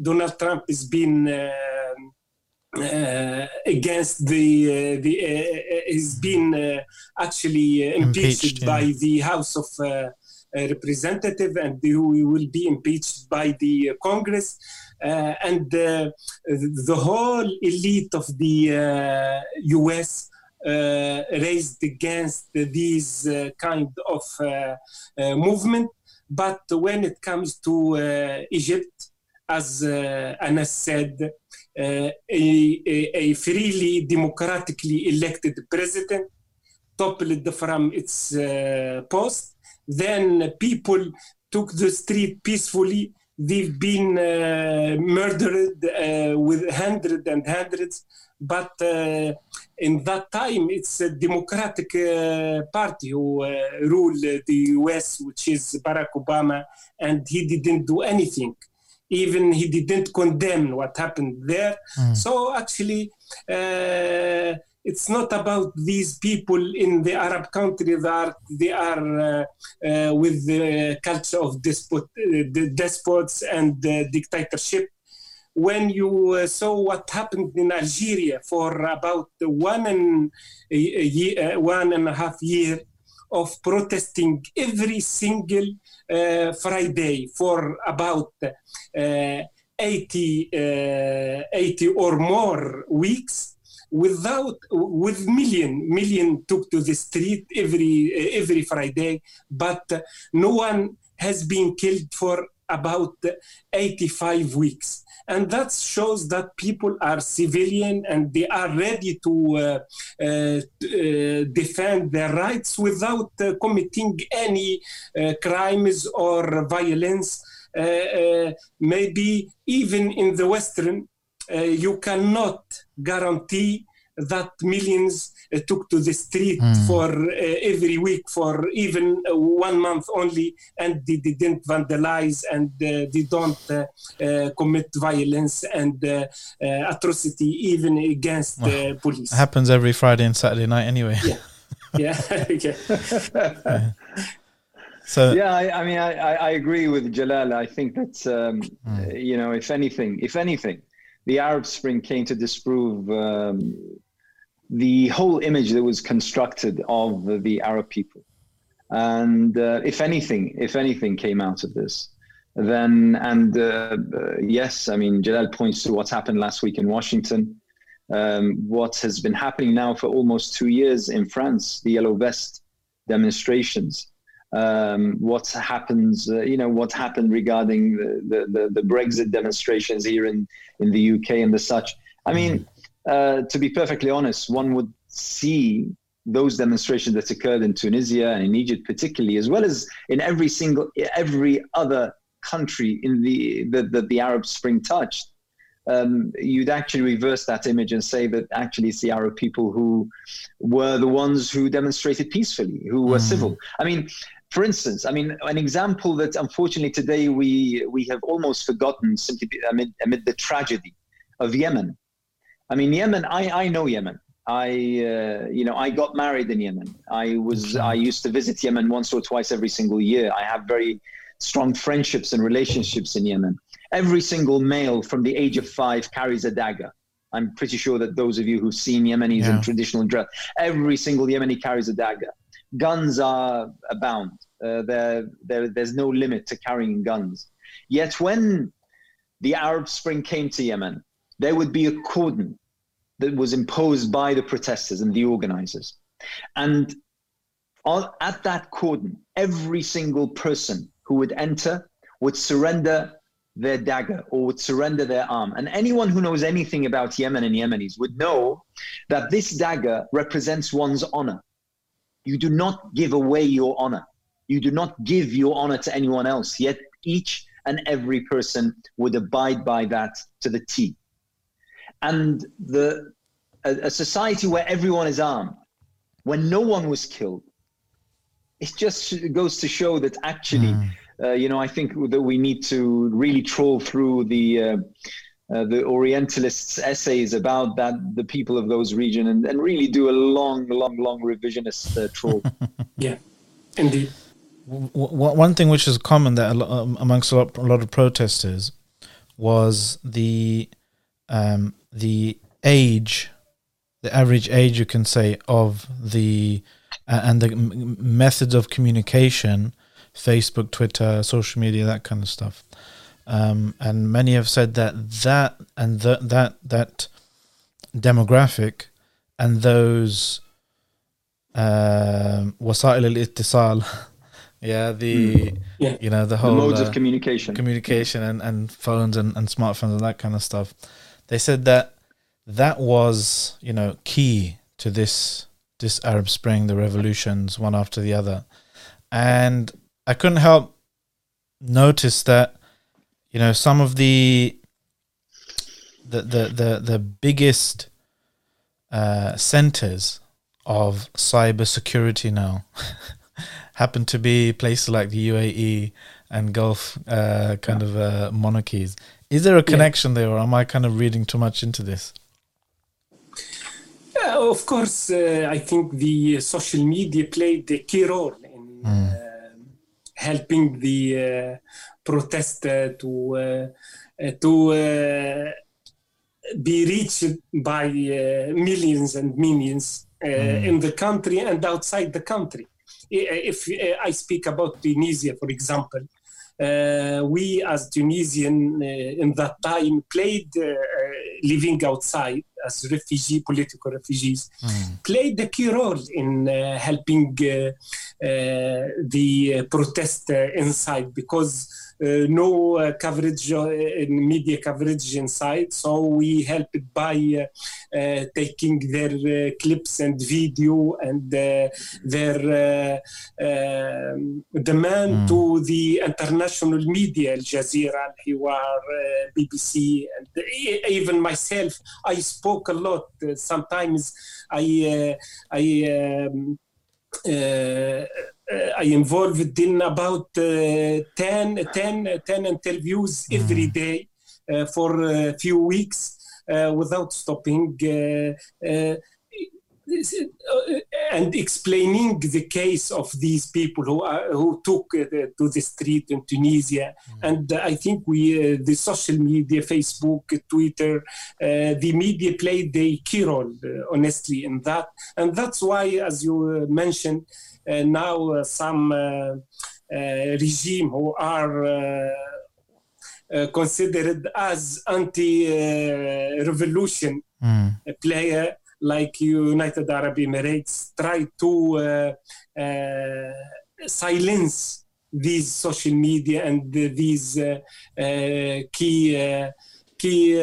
Donald Trump has been uh, against the uh, the uh, has been uh, actually impeached, impeached by the House of Representative and who will be impeached by the uh, Congress. Uh, and uh, the whole elite of the U.S. raised against these kind of movement, but when it comes to Egypt, as Anas said, uh, a, a, freely democratically elected president toppled from its uh, post. Then people took the street peacefully. They've been uh, murdered uh, with hundreds and hundreds. But uh, in that time, it's a Democratic uh, Party who ruled the US, which is Barack Obama, and he didn't do anything even he didn't condemn what happened there. Mm. So actually, uh, it's not about these people in the Arab country that they are uh, uh, with the culture of despot, uh, despots and dictatorship. When you uh, saw what happened in Algeria for about one and a, year, one and a half year of protesting every single Friday for about uh, 80, uh, 80 or more weeks without with million million took to the street every every friday but no one has been killed for about 85 weeks and that shows that people are civilian and they are ready to uh, uh, uh defend their rights without uh, committing any uh, crimes or violence. maybe even in the Western, you cannot guarantee that millions uh, took to the street mm. for uh, every week for even uh, one month only and they didn't vandalize and they don't commit violence and atrocity even against well, the police. It happens every Friday and Saturday night anyway. Yeah. <laughs> yeah. <laughs> yeah. So yeah, I, I mean, I, I, agree with Jalal. I think that um, mm. you know, if anything, if anything, the Arab Spring came to disprove um, the whole image that was constructed of the Arab people. And uh, if anything, if anything came out of this, then, and uh, uh, yes, I mean, Jalal points to what's happened last week in Washington, um, what has been happening now for almost two years in France, the Yellow Vest demonstrations. Um, what happens, uh, you know, what happened regarding the, the, the, Brexit demonstrations here in, in the UK and the such. I mean, uh, to be perfectly honest, one would see those demonstrations that occurred in Tunisia and in Egypt, particularly, as well as in every single every other country in the that the, the, Arab Spring touched. Um, you'd actually reverse that image and say that actually it's the Arab people who were the ones who demonstrated peacefully, who were mm. civil. I mean, for instance, I mean, an example that unfortunately today we we have almost forgotten simply amid, amid the tragedy of Yemen. I mean, Yemen. I I know Yemen. I uh, you know I got married in Yemen. I was I used to visit Yemen once or twice every single year. I have very strong friendships and relationships in Yemen. Every single male from the age of five carries a dagger. I'm pretty sure that those of you who've seen Yemenis yeah. in traditional dress, every single Yemeni carries a dagger. Guns are abound. Uh, there, there, there's no limit to carrying guns. Yet when the Arab Spring came to Yemen, there would be a cordon that was imposed by the protesters and the organizers. And on, at that cordon, every single person who would enter would surrender their dagger or would surrender their arm. And anyone who knows anything about Yemen and Yemenis would know that this dagger represents one's honor. You do not give away your honor. You do not give your honor to anyone else. Yet each and every person would abide by that to the T and the a, a society where everyone is armed, when no one was killed, it just goes to show that actually, mm. uh, you know, I think that we need to really troll through the uh, uh, the Orientalists' essays about that the people of those regions and, and really do a long, long, long revisionist uh, troll. <laughs> yeah, indeed. One thing which is common that um, amongst a lot, a lot of protesters was the um, the age, the average age, you can say, of the uh, and the m- methods of communication, Facebook, Twitter, social media, that kind of stuff. Um, and many have said that that and the, that that demographic and those um, wasa'il al-ittisal <laughs> yeah the mm. yeah. you know the whole the modes uh, of communication communication and, and phones and, and smartphones and that kind of stuff they said that that was you know key to this this arab spring the revolutions one after the other and i couldn't help notice that you know some of the the the the, the biggest uh, centers of cyber security now <laughs> happen to be places like the UAE and Gulf uh, kind yeah. of uh, monarchies. Is there a connection yeah. there, or am I kind of reading too much into this? Yeah, of course, uh, I think the social media played a key role in mm. Helping the uh, protester to uh, to be reached by millions and millions mm. in the country and outside the country if I speak about Tunisia, for example, uh, we as Tunisian uh, in that time played uh, living outside as refugee, political refugees, mm. played a key role in uh, helping uh, uh, the protest inside because uh, no uh, coverage uh, in media coverage inside. So we helped by taking their clips and video and their um, demand mm. to the international media, Al Jazeera, Al Hiwar, BBC, and even myself. I spoke a lot. sometimes I I. Um, uh, uh, I involved in about uh, 10, 10, 10 interviews mm. every day uh, for a few weeks without stopping. And explaining the case of these people who are, who took uh, to the street in Tunisia, mm. and uh, I think we uh, the social media, Facebook, Twitter, the media played a key role, honestly, in that, and that's why, as you mentioned, uh, now uh, some uh, regime who are considered as anti-revolution mm. player like United Arab Emirates try to silence these social media and these uh, uh, key uh, key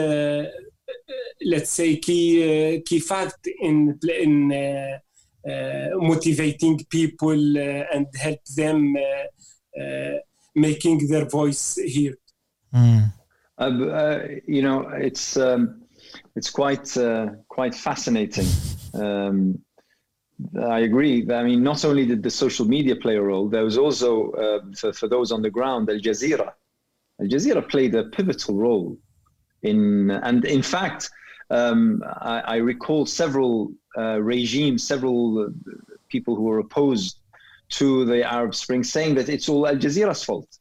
let's say key key fact in in uh, motivating people uh, and help them uh, making their voice heard. Mm. you know, it's um, it's quite quite fascinating. Um, I agree. I mean, not only did the social media play a role, there was also, uh, for, for, those on the ground, Al Jazeera. Al Jazeera played a pivotal role in, and in fact, um, I, I, recall several uh, regimes, several uh, people who were opposed to the Arab Spring, saying that it's all Al Jazeera's fault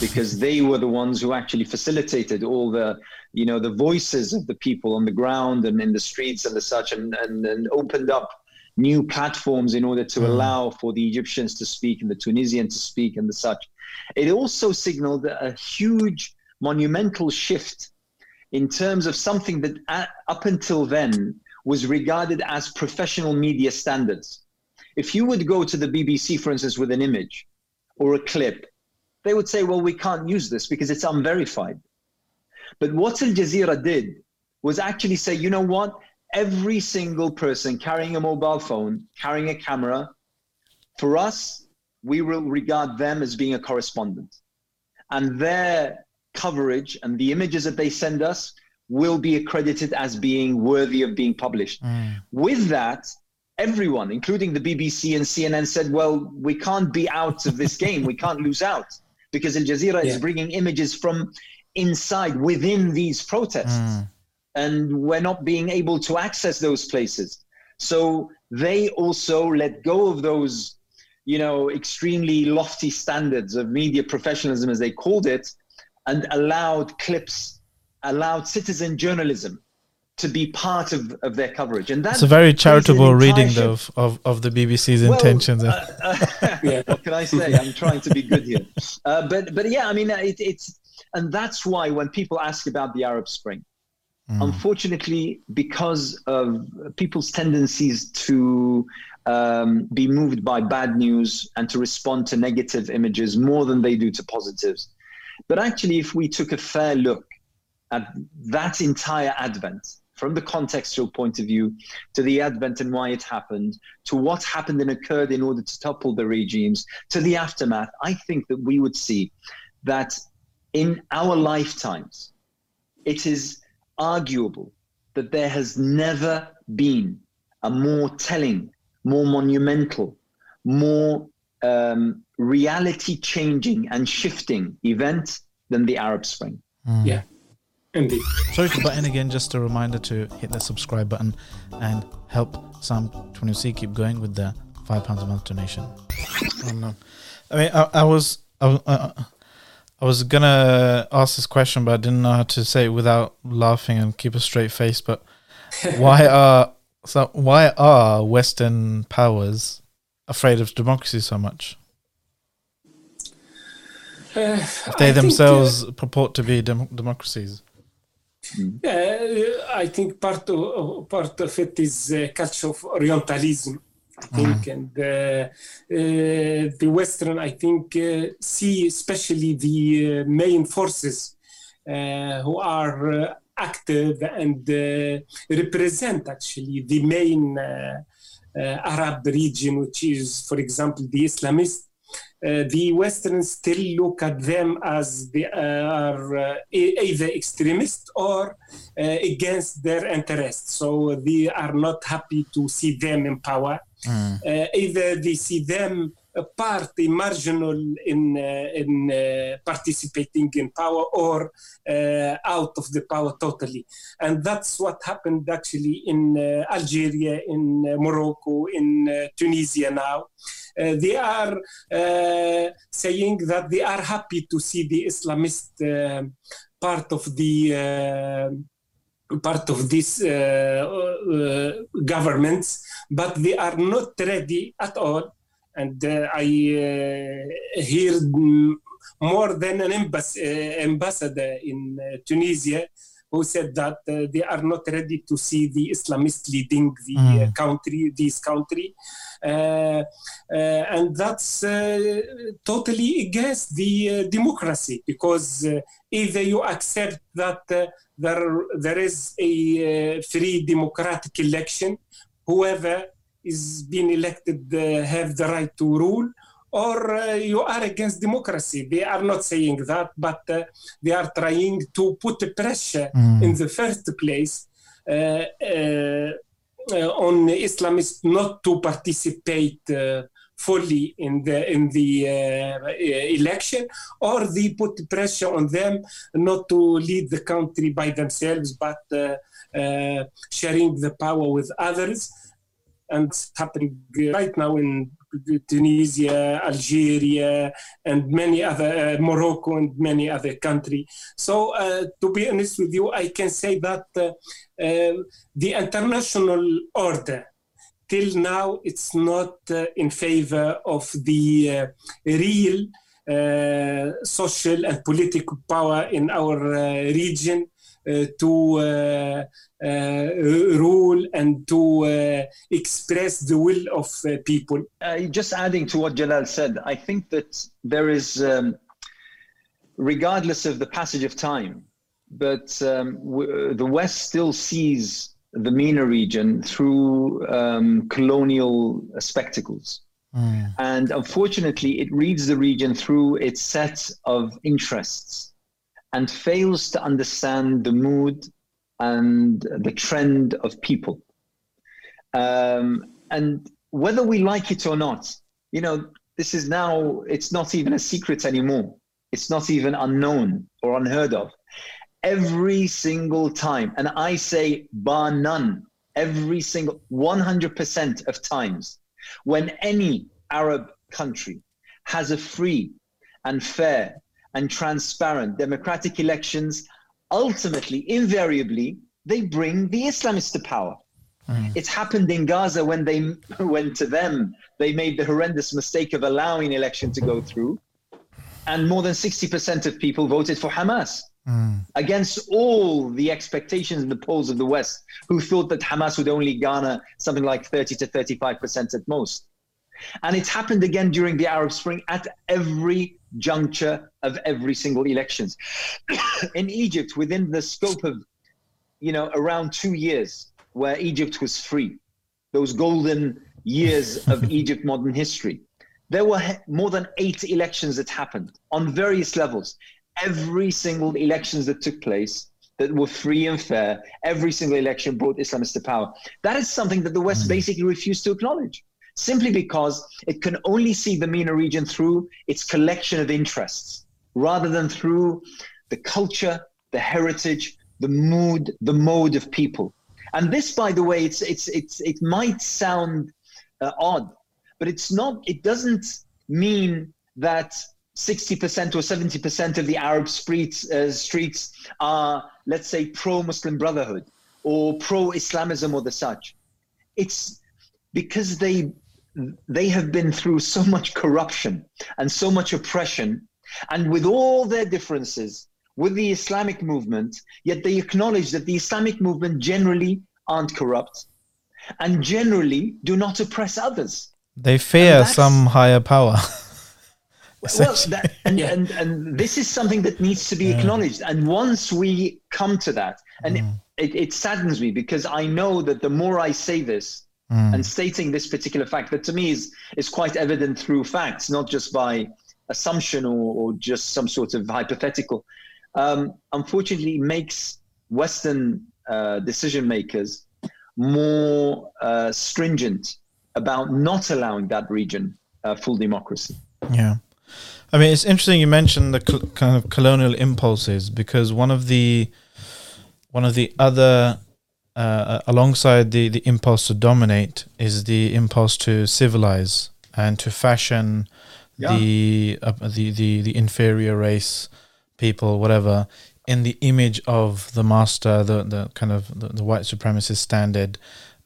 because they were the ones who actually facilitated all the, you know, the voices of the people on the ground and in the streets and the such, and, and, and opened up new platforms in order to mm. allow for the Egyptians to speak and the Tunisians to speak and the such. It also signaled a huge monumental shift in terms of something that uh, up until then was regarded as professional media standards. If you would go to the BBC, for instance, with an image or a clip, they would say, well, we can't use this because it's unverified. But what Al Jazeera did was actually say, you know what? Every single person carrying a mobile phone, carrying a camera, for us, we will regard them as being a correspondent. And their coverage and the images that they send us will be accredited as being worthy of being published. Mm. With that, everyone, including the BBC and CNN, said, well, we can't be out of this game. we can't lose out because Al Jazeera yeah. is bringing images from inside, within these protests. Mm. And we're not being able to access those places. So they also let go of those, you know, extremely lofty standards of media professionalism, as they called it, and allowed clips allowed citizen journalism to be part of, of their coverage. And that's a very charitable reading, though, of, of, of the BBC's well, intentions. Uh, uh, <laughs> yeah. what can I say? I'm trying to be good here. Uh, but, but yeah, I mean, it, it's, and that's why when people ask about the Arab Spring, mm. unfortunately, because of people's tendencies to um, be moved by bad news and to respond to negative images more than they do to positives. But actually, if we took a fair look at that entire Advent, from the contextual point of view to the advent and why it happened, to what happened and occurred in order to topple the regimes, to the aftermath, I think that we would see that in our lifetimes, it is arguable that there has never been a more telling, more monumental, more um, reality changing and shifting event than the Arab Spring. Mm. Yeah. Indeed. Sorry to butt in again, just a reminder to hit the subscribe button and help Islam21C keep going with the five pounds a month donation. Oh, no. I mean, I, I was I, uh, I was gonna ask this question, but I didn't know how to say it without laughing and keep a straight face. But <laughs> why are so why are Western powers afraid of democracy so much? Uh, if they I themselves think, uh, purport to be dem- democracies. Mm. Uh, I think part of part of it is a culture of Orientalism. I think, mm. and uh, uh, the Western, I think, uh, see especially the uh, main forces uh, who are active and represent actually the main Arab region, which is, for example, the Islamist uh, the Westerns still look at them as they are uh, either extremist or uh, against their interests. So they are not happy to see them in power. Mm. either they see them a marginal in uh, in uh, participating in power or out of the power totally, and that's what happened actually in Algeria, in Morocco, in Tunisia now. Uh, they are uh, saying that they are happy to see the Islamist uh, part of the part of these uh, uh, governments, but they are not ready at all. And uh, I hear more than an ambassador in Tunisia who said that uh, they are not ready to see the Islamists leading the mm. country, this country. Uh, and that's totally against the democracy because either you accept that there, there is a free democratic election, whoever is being elected uh, have the right to rule or uh, you are against democracy. They are not saying that, but uh, they are trying to put pressure mm. in the first place uh, uh, uh, on Islamists not to participate fully in the in the election, or they put pressure on them not to lead the country by themselves, but sharing the power with others and it's happening right now in Tunisia, Algeria, and many other, uh, Morocco, and many other countries. So, uh, to be honest with you, I can say that uh, um, the international order till now it's not uh, in favor of the uh, real uh, social and political power in our region uh, to uh, uh, rule and to express the will of people. just adding to what Jalal said, I think that there is, um, regardless of the passage of time, but um, the West still sees the MENA region through um, colonial spectacles. Mm. And unfortunately, it reads the region through its set of interests and fails to understand the mood and the trend of people. Um, and whether we like it or not, you know, this is now, it's not even a secret anymore. It's not even unknown or unheard of. Every single time, and I say bar none, every single 100% of times, when any Arab country has a free and fair and transparent democratic elections, ultimately, invariably, they bring the Islamists to power. Mm. It's happened in Gaza when they <laughs> went to them. They made the horrendous mistake of allowing election to go through, and more than 60% of people voted for Hamas. Mm. Against all the expectations in the polls of the West, who thought that Hamas would only garner something like 30 to 35% at most. And it's happened again during the Arab Spring at every juncture of every single elections. <coughs> in Egypt, within the scope of, you know, around two years, where Egypt was free, those golden years <laughs> of Egypt modern history, there were more than eight elections that happened on various levels. Every single elections that took place that were free and fair, every single election brought Islamists to power. That is something that the West mm. basically refused to acknowledge simply because it can only see the MENA region through its collection of interests rather than through the culture, the heritage, the mood, the mode of people. And this, by the way, it's, it's, it's, it might sound uh, odd, but it's not, it doesn't mean that 60% or 70% of the Arab streets, uh, streets are, let's say, pro Muslim Brotherhood or pro Islamism or the such. It's because they they have been through so much corruption and so much oppression, and with all their differences with the Islamic movement, yet they acknowledge that the Islamic movement generally aren't corrupt and generally do not oppress others. They fear some higher power. <laughs> well, that, and, yeah. and, and this is something that needs to be yeah. acknowledged. And once we come to that, and mm. it, it saddens me because I know that the more I say this, mm. and stating this particular fact that to me is is quite evident through facts, not just by assumption or, or just some sort of hypothetical. Um, unfortunately, makes Western uh, decision makers more uh, stringent about not allowing that region uh, full democracy. Yeah. I mean, it's interesting you mentioned the cl- kind of colonial impulses because one of the one of the other uh, alongside the, the impulse to dominate is the impulse to civilize and to fashion yeah. the, uh, the the the inferior race people whatever in the image of the master the the kind of the, the white supremacist standard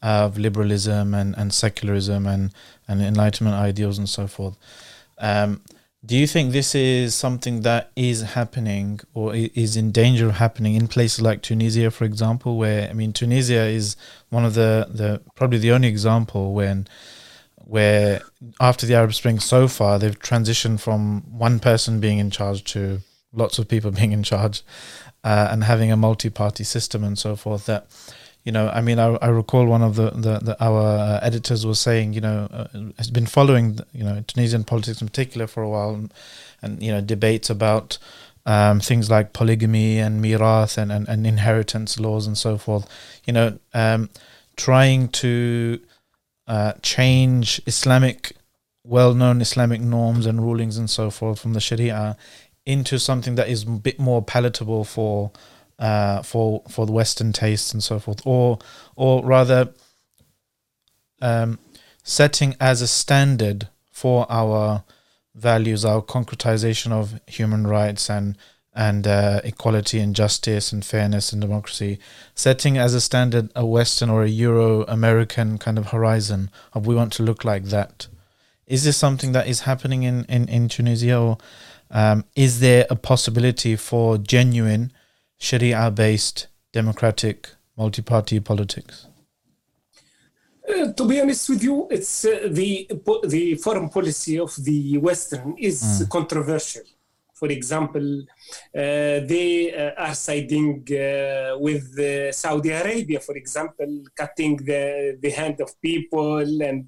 of liberalism and, and secularism and, and enlightenment ideals and so forth um, do you think this is something that is happening or is in danger of happening in places like Tunisia, for example? Where I mean, Tunisia is one of the, the probably the only example when where after the Arab Spring so far they've transitioned from one person being in charge to lots of people <laughs> being in charge uh, and having a multi-party system and so forth. That you know, I mean, I, I recall one of the, the, the our uh, editors was saying, you know, uh, has been following, you know, Tunisian politics in particular for a while, and, and you know, debates about um, things like polygamy and mirath and, and, and, inheritance laws and so forth. You know, um, trying to uh, change Islamic, well-known Islamic norms and rulings and so forth from the Sharia into something that is a bit more palatable for uh, for for the Western tastes and so forth, or or rather um, setting as a standard for our values, our concretization of human rights and and uh, equality and justice and fairness and democracy, setting as a standard a Western or a Euro American kind of horizon of we want to look like that. Is this something that is happening in, in, in Tunisia or um, is there a possibility for genuine Sharia based democratic multi party politics? Uh, to be honest with you, it's uh, the the foreign policy of the Western is mm. controversial. For example, uh, they uh, are siding uh, with uh, Saudi Arabia, for example, cutting the, the hand of people and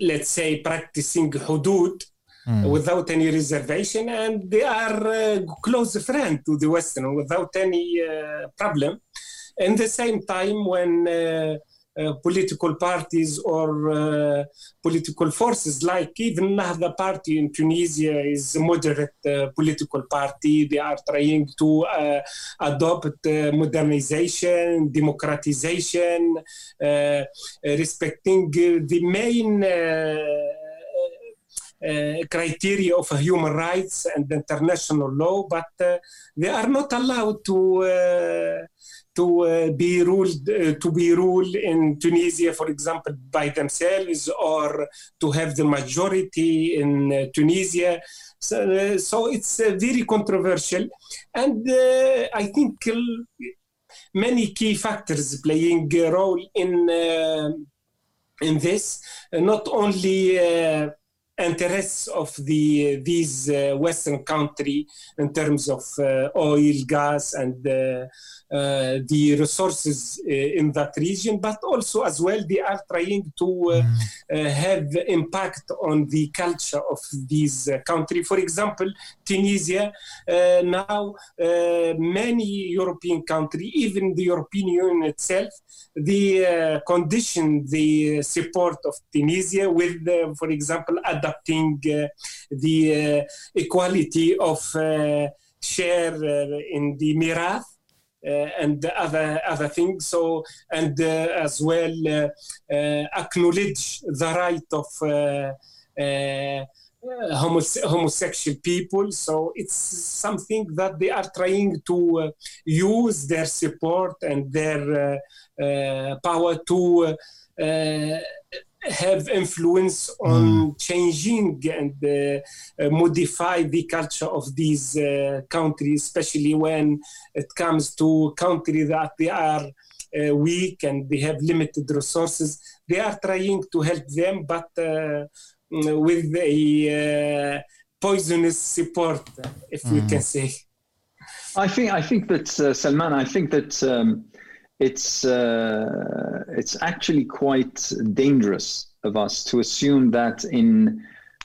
let's say practicing hudud mm. without any reservation, and they are uh, close friend to the Western without any uh, problem. In the same time, when uh, uh, political parties or uh, political forces like even Nahda party in Tunisia is a moderate uh, political party. They are trying to uh, adopt modernization, democratization, respecting the main uh, criteria of human rights and international law, but uh, they are not allowed to uh, to uh, be ruled uh, to be ruled in Tunisia, for example, by themselves, or to have the majority in uh, Tunisia. So, so it's very controversial, and I think many key factors playing a role in in this. not only interests of the these uh, Western country in terms of uh, oil, gas, and uh, uh the resources uh, in that region, but also as well they are trying to uh, mm. have impact on the culture of these country. For example, Tunisia now many European country, even the European Union itself, the condition the support of Tunisia with, for example, adapting the equality of share in the mirath uh, Uh, and other other things. So and uh, as well uh, uh acknowledge the right of uh, homose- homosexual people. So it's something that they are trying to use their support and their power to have influence on mm. changing and uh, uh, modify the culture of these uh, countries, especially when it comes to countries that they are uh, weak and they have limited resources. They are trying to help them, but uh, mm, with a uh, poisonous support, if mm. we can say. I think I think that Salman. I think that. Um, it's uh, it's actually quite dangerous of us to assume that in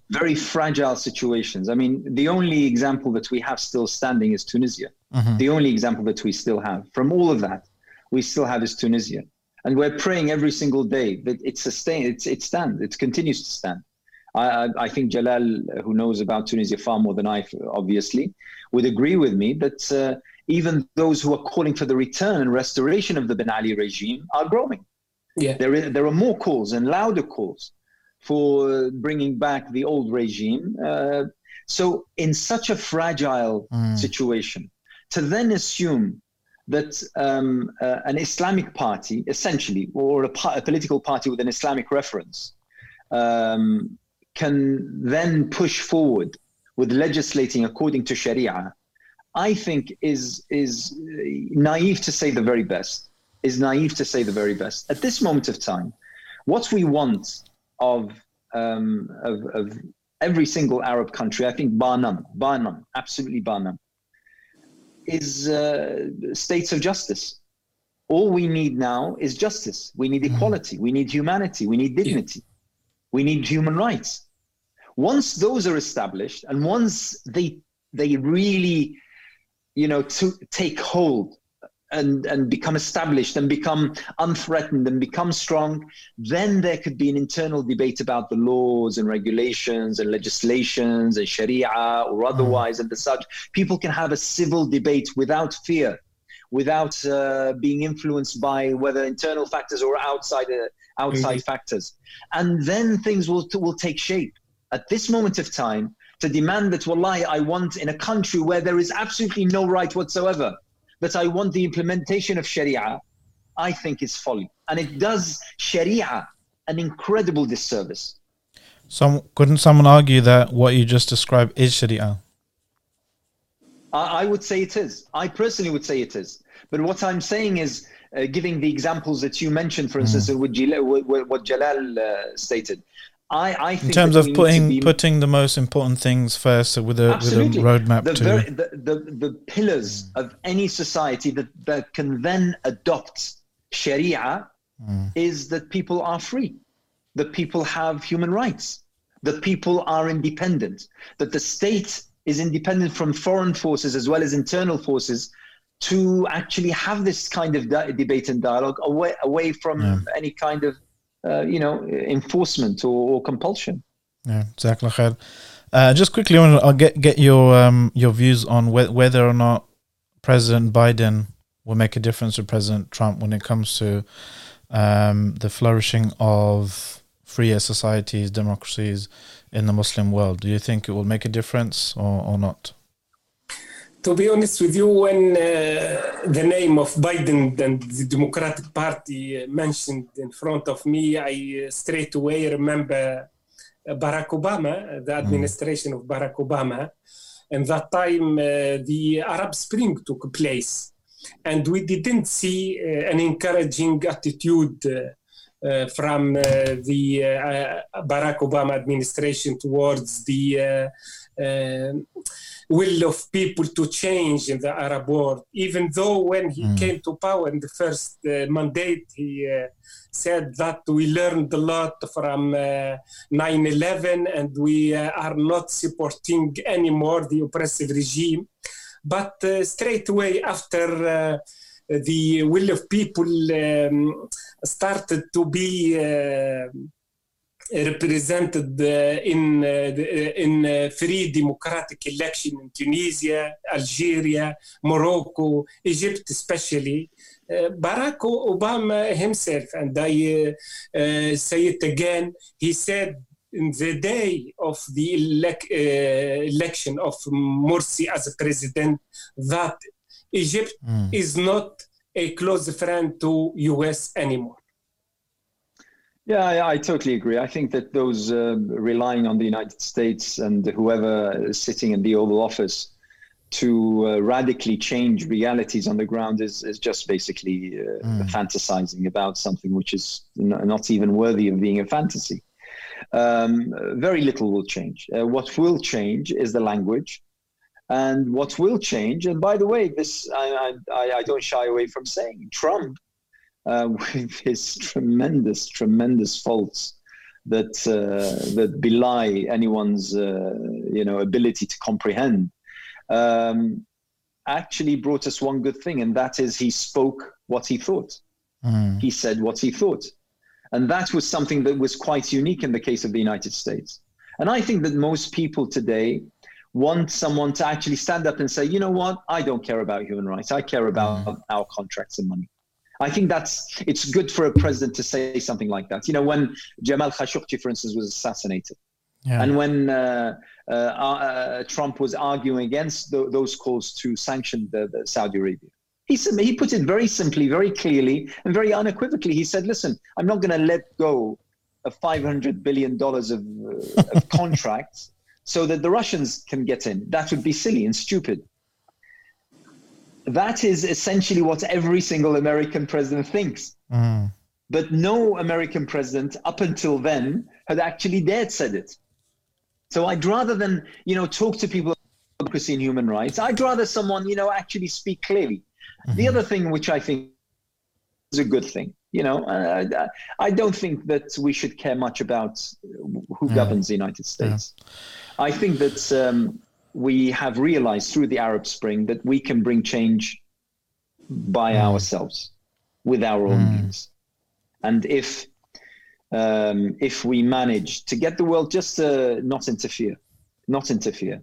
very fragile situations. I mean, the only example that we have still standing is Tunisia. Mm-hmm. The only example that we still have from all of that, we still have is Tunisia, and we're praying every single day that it sustains, it's, it stands, it continues to stand. I, I, think Jalal, who knows about Tunisia far more than I, obviously, would agree with me that. Uh, even those who are calling for the return and restoration of the Ben Ali regime are growing. Yeah. There, is, there are more calls and louder calls for bringing back the old regime. Uh, so, in such a fragile mm. situation, to then assume that um, uh, an Islamic party, essentially, or a, a, political party with an Islamic reference, um, can then push forward with legislating according to Sharia I think is is naive to say the very best. Is naive to say the very best at this moment of time. What we want of um, of, of every single Arab country, I think bar none, bar none, absolutely bar none, is uh, states of justice. All we need now is justice. We need mm-hmm. equality. We need humanity. We need dignity. We need human rights. Once those are established, and once they they really you know, to take hold and, and become established and become unthreatened and become strong, then there could be an internal debate about the laws and regulations and legislations and Sharia or mm. otherwise and the such. People can have a civil debate without fear, without uh, being influenced by whether internal factors or outside uh, outside mm-hmm. factors, and then things will will take shape. At this moment of time, to demand that, wallahi, I want in a country where there is absolutely no right whatsoever, that I want the implementation of Sharia, I think is folly. And it does Sharia an incredible disservice. Some couldn't someone argue that what you just described is Sharia? I, I would say it is. I personally would say it is. But what I'm saying is, uh, giving the examples that you mentioned, for instance, mm. with, what Jalal uh, stated, I, I in terms of putting be, putting the most important things first with a absolutely. with a roadmap the to very, the, the, the pillars mm. of any society that, that can then adopt Sharia mm. is that people are free, that people have human rights, that people are independent, that the state is independent from foreign forces as well as internal forces to actually have this kind of debate and dialogue away away from yeah. any kind of uh, you know, enforcement or, or compulsion. Yeah, exactly. Uh, just quickly, I'll get get your um, your views on wh- whether or not President Biden will make a difference to President Trump when it comes to um, the flourishing of freer societies, democracies in the Muslim world. Do you think it will make a difference or, or not? To be honest with you, when uh, the name of Biden and the Democratic Party mentioned in front of me, I straight away remember Barack Obama, the administration mm. of Barack Obama. And that time, uh, the Arab Spring took place. And we didn't see uh, an encouraging attitude uh, uh from uh, the uh, Barack Obama administration towards the will of people to change in the Arab world. Even though when he mm. came to power in the first uh, mandate, he uh, said that we learned a lot from 9-11 uh, and we uh, are not supporting anymore the oppressive regime. But uh, straight away after the will of people um, started to be represented in in free democratic election in Tunisia, Algeria, Morocco, Egypt especially. Barack Obama himself, and I uh, say it again, he said in the day of the elec- uh, election of Morsi as a president that Egypt mm. is not a close friend to US anymore. Yeah, I, I, totally agree. I think that those uh, relying on the United States and whoever is sitting in the Oval Office to uh, radically change realities on the ground is, is just basically uh, mm. fantasizing about something which is not even worthy of being a fantasy. Um, very little will change. Uh, what will change is the language. And what will change, and by the way, this I, I, I don't shy away from saying, Trump uh, <laughs> with his tremendous, tremendous faults that uh, that belie anyone's uh, you know ability to comprehend, um, actually brought us one good thing, and that is he spoke what he thought. Mm. He said what he thought, and that was something that was quite unique in the case of the United States. And I think that most people today want someone to actually stand up and say, you know what, I don't care about human rights. I care about mm. our contracts and money. I think that's it's good for a president to say something like that. You know, when Jamal Khashoggi, for instance, was assassinated, yeah. and when uh, uh, uh, Trump was arguing against th- those calls to sanction the, the Saudi Arabia, he said he put it very simply, very clearly, and very unequivocally. He said, "Listen, I'm not going to let go of 500 billion dollars of, uh, of <laughs> contracts." So that the Russians can get in. That would be silly and stupid that is essentially what every single American president thinks. Mm. But no American president up until then had actually dared said it. So I'd rather than, you know, talk to people about democracy and human rights, I'd rather someone, you know, actually speak clearly. Mm-hmm. The other thing which I think is a good thing, you know, uh, I don't think that we should care much about who yeah. governs the United States. Yeah. I think that um, we have realized through the Arab Spring that we can bring change by mm. ourselves with our own mm. means. And if um, if we manage to get the world just to not interfere, not interfere,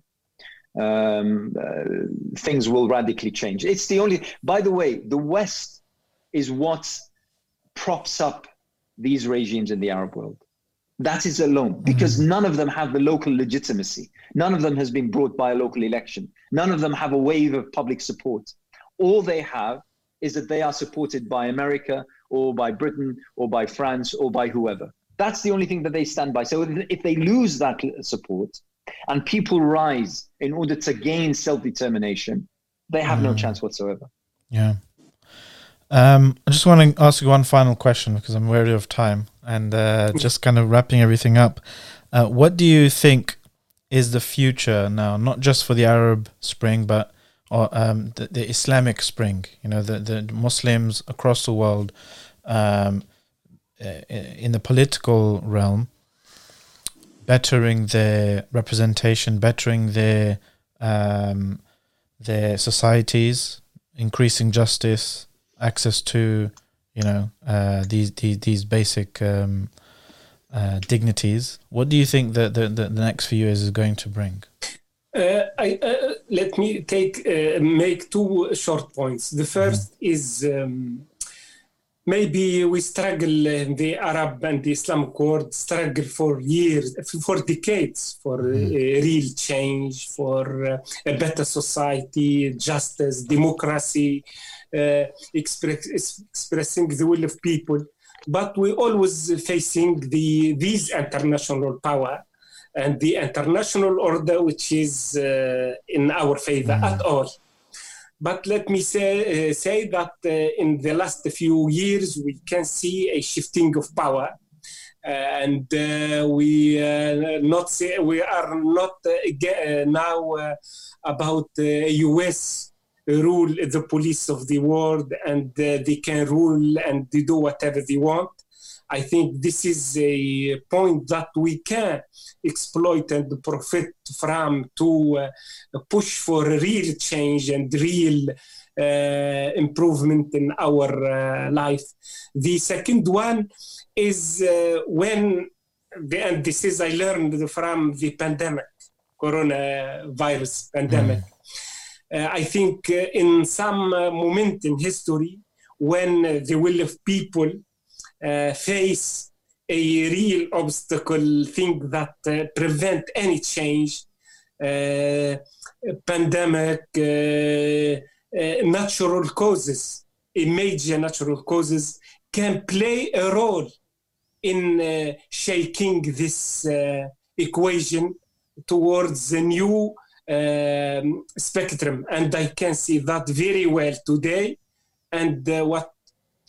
um, uh, things will radically change. It's the only. By the way, the West is what props up these regimes in the Arab world. That is alone, because mm none of them have the local legitimacy. None of them has been brought by a local election. None of them have a wave of public support. All they have is that they are supported by America or by Britain or by France or by whoever. That's the only thing that they stand by. So if they lose that support and people rise in order to gain self determination, they have mm. no chance whatsoever. Yeah. Um, I just want to ask you one final question because I'm wary of time and uh, <laughs> just kind of wrapping everything up. Uh, what do you think is the future now, not just for the Arab Spring, but or, um, the, the, Islamic Spring? You know, the, the Muslims across the world um, in the political realm bettering their representation, bettering their um, their societies, increasing justice, access to you know uh, these, these these basic um, uh, dignities. What do you think that the, the, the, next few years is going to bring? Uh, I, uh, let me take uh, make two short points. The first mm-hmm. is um, maybe we struggle in the Arab and the Islamic world struggle for years, for decades, for mm. real change, for uh, a better society, justice, democracy, express, expressing the will of people. But we always facing the these international power and the international order, which is uh, in our favor mm. at all. But let me say, uh, say that uh, in the last few years, we can see a shifting of power. Uh, and uh, we uh, not say, we are not uh, now about the US rule the police of the world and they can rule and they do whatever they want. I think this is a point that we can exploit and profit from to uh, push for real change and real uh, improvement in our uh, life. The second one is uh, when, and this is I learned from the pandemic, coronavirus pandemic. Mm. Uh, I think uh, in some moment in history, when the will of people uh, face a real obstacle thing that uh, prevent any change uh, pandemic natural causes major natural causes can play a role in uh, shaking this uh, equation towards a new um, spectrum. And I can see that very well today. And uh, what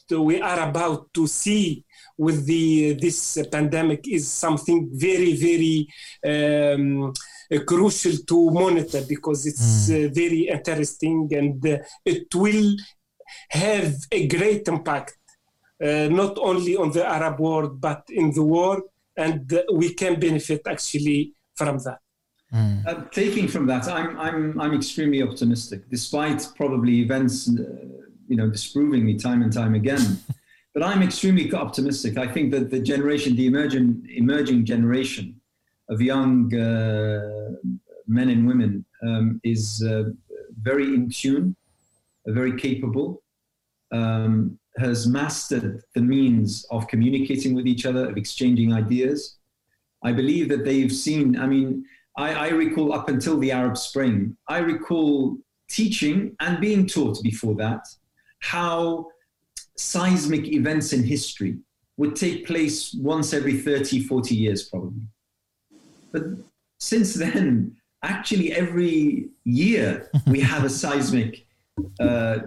we are about to see with the this pandemic is something very very um, crucial to monitor because it's mm. uh, very interesting and uh, it will have a great impact uh, not only on the Arab world but in the world and we can benefit actually from that. Mm. Uh, taking from that, I'm, I'm, I'm extremely optimistic, despite probably events uh, you know, disproving me time and time again. <laughs> but I'm extremely optimistic. I think that the generation, the emerging, emerging generation of young uh, men and women um, is uh, very in tune, very capable, um, has mastered the means of communicating with each other, of exchanging ideas. I believe that they've seen, I mean, I, I recall up until the Arab Spring, I recall teaching and being taught before that how seismic events in history would take place once every 30, 40 years, probably. But since <laughs> then, actually, every year we have a seismic, uh,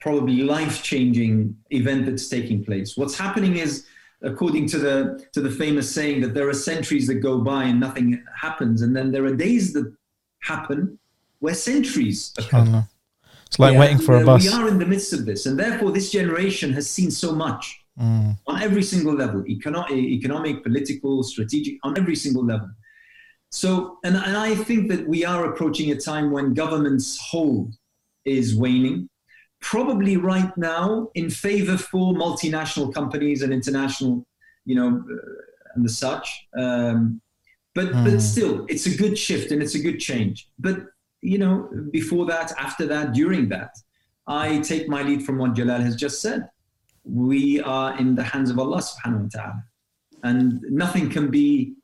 probably life changing event that's taking place. What's happening is, according to the, to the famous saying, that there are centuries that go by and nothing happens, and then there are days that happen where centuries occur. It's like yeah, waiting for a bus. We are in the midst of this, and therefore this generation has seen so much mm. on every single level economic, economic, political, strategic, on every single level. So, and, and I think that we are approaching a time when government's hold is waning, probably right now in favor for multinational companies and international, you know, uh, and the such. Um, but mm. but still, it's a good shift and it's a good change. But you know, before that, after that, during that, I take my lead from what Jalal has just said. We are in the hands of Allah subhanahu wa ta'ala. And nothing can be,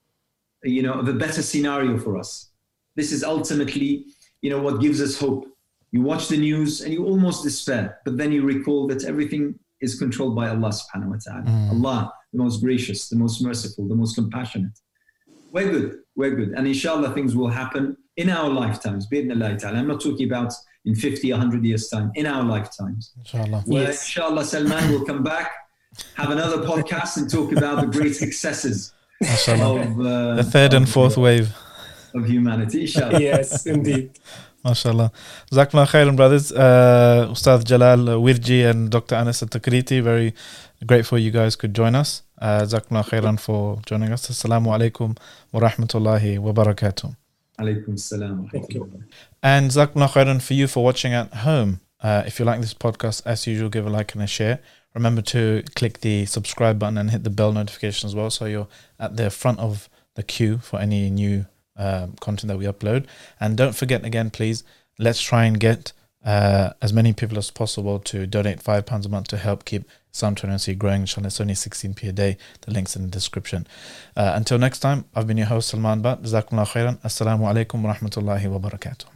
you know, of a better scenario for us. This is ultimately, you know, what gives us hope. You watch the news and you almost despair, but then you recall that everything is controlled by Allah subhanahu wa ta'ala. Mm. Allah, the most gracious, the most merciful, the most compassionate. We're good. We're good. And inshallah, things will happen in our lifetimes. I'm not talking about in 50, 100 years' time, in our lifetimes. Inshallah. Where, yes. inshallah, Salman will come back, have another podcast, and talk about the great successes of uh, the third and fourth of, wave of humanity. Inshallah. yes, indeed. MashaAllah. Jazakallah khairan, brothers. Uh, Ustad Jalal Wirji and Dr. Anas Takriti, very grateful you guys could join us. Uh, Jazakallah khairan for joining us. Assalamu alaikum wa rahmatullahi wa barakatuh. Alaikum salam. Thank you. And Jazakallah khairan for you for watching at home. Uh, if you like this podcast, as usual, give a like and a share. Remember to click the subscribe button and hit the bell notification as well, so you're at the front of the queue for any new um, content that we upload. And don't forget again, please, let's try and get uh, as many people as possible to donate five pounds a month to help keep Islam21C growing. Inshallah, it's only 16p a day. The link's in the description. Uh, until next time, I've been your host, Salman Butt. Jazakumullah khairan. Assalamu alaikum wa rahmatullahi wa barakatuh.